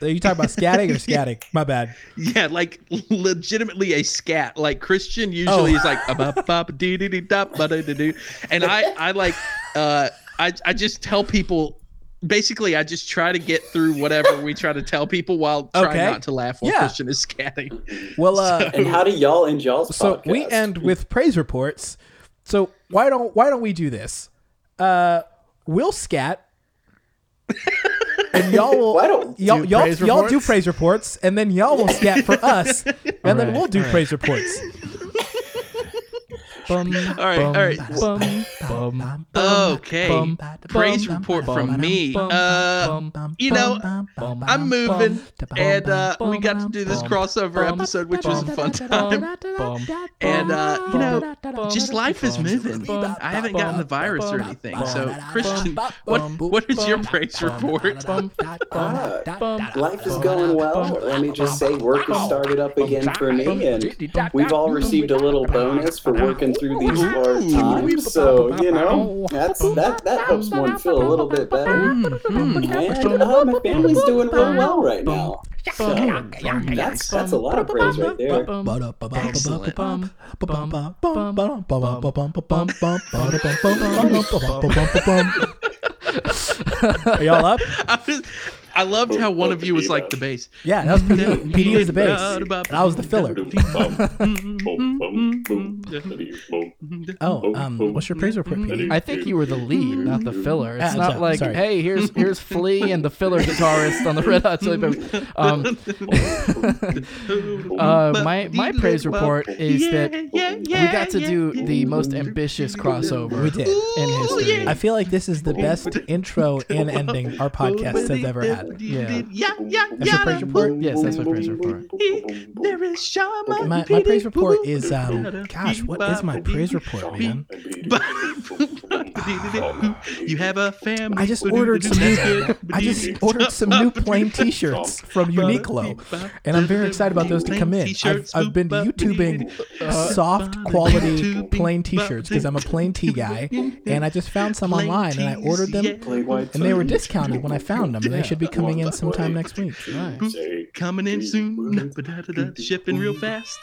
Are you talking about scatting or scatting? My bad. Yeah, like legitimately a scat. Like Christian usually Oh. is like bop bop dee dee dee dop ba. And I I like uh I I just tell people basically I just try to get through whatever we try to tell people while trying Okay. not to laugh while Yeah. Christian is scatting. Well, uh, [laughs] And how do y'all end y'all's so podcast? we end with praise reports. So why don't why don't we do this? Uh, we'll scat, and y'all will. [laughs] Why don't y'all do y'all, y'all do praise reports, and then y'all will scat for us, [laughs] and then we'll do alright. praise reports. Bum, All right, bum, all right. Bum, bum, Okay. bum, Praise bum, report bum, from me. bum, Uh you know, bum, I'm moving bum, and uh bum, we got to do this crossover bum, episode which was a fun time. bum, And uh, you know, bum, just life is moving. bum, I haven't gotten the virus or anything. So, Christian, what what is your praise report? bum, Ah, life is going well. Let me just say, work has started up again for me, and we've all received a little bonus for working through these hard times. So you know, that's that that helps one feel a little bit better. And uh, my family's doing real well right now. So that's that's a lot of praise right there. Excellent. Are y'all up? I, loved how one of you was like the bass. Yeah, that was PD. PD was the bass. And I was the filler. Oh, um, what's your praise report, PD? I think you were the lead, not the filler. It's Ah, not so- like, sorry. hey, here's here's Flea and the filler guitarist on the Red Hot Chili Peppers. Um, uh, my my praise report is that we got to do the most ambitious crossover We did. in history. I feel like this is the best intro and ending our podcast has ever had. Yeah. Yeah, yeah, That's your praise report? Yes, that's my praise report. There is Shama My, my praise report is, um, gosh, what is my praise report, man? You have a family. I just ordered some new, I just ordered some new plain T-shirts from Uniqlo, and I'm very excited about those to come in. I've, I've been YouTubing soft quality plain T-shirts because I'm a plain T guy, and I just found some online and I ordered them, and they were discounted when I found them, and they should be coming in sometime next week. Nice. Coming in soon. Shipping real fast.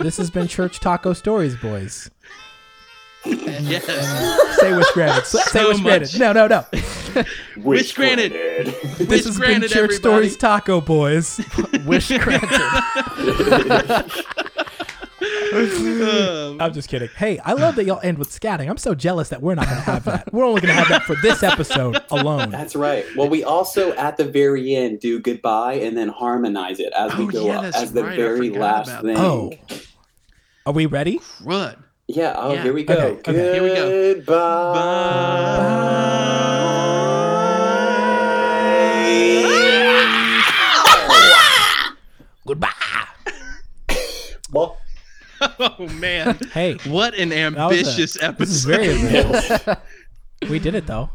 This has been Church Taco Stories, boys. Yes. Say wish granted. Say So wish granted. No, no, no. Wish granted. This Wish has been Church everybody. Stories Taco Boys. [laughs] Wish granted. [laughs] Um, I'm just kidding. Hey, I love that y'all end with scatting. I'm so jealous that we're not going to have that. We're only going to have that for this episode alone. That's right. Well, we also at the very end do goodbye and then harmonize it as we Oh, go yeah, up as the right. Very last thing. Oh, are we ready? crud. Yeah. Oh, Yeah. here we go. Okay, okay. Here we go. Goodbye. Goodbye. Well, [laughs] Oh man. Hey, What an that was a- ambitious episode. This is very ambitious. [laughs] we did it though.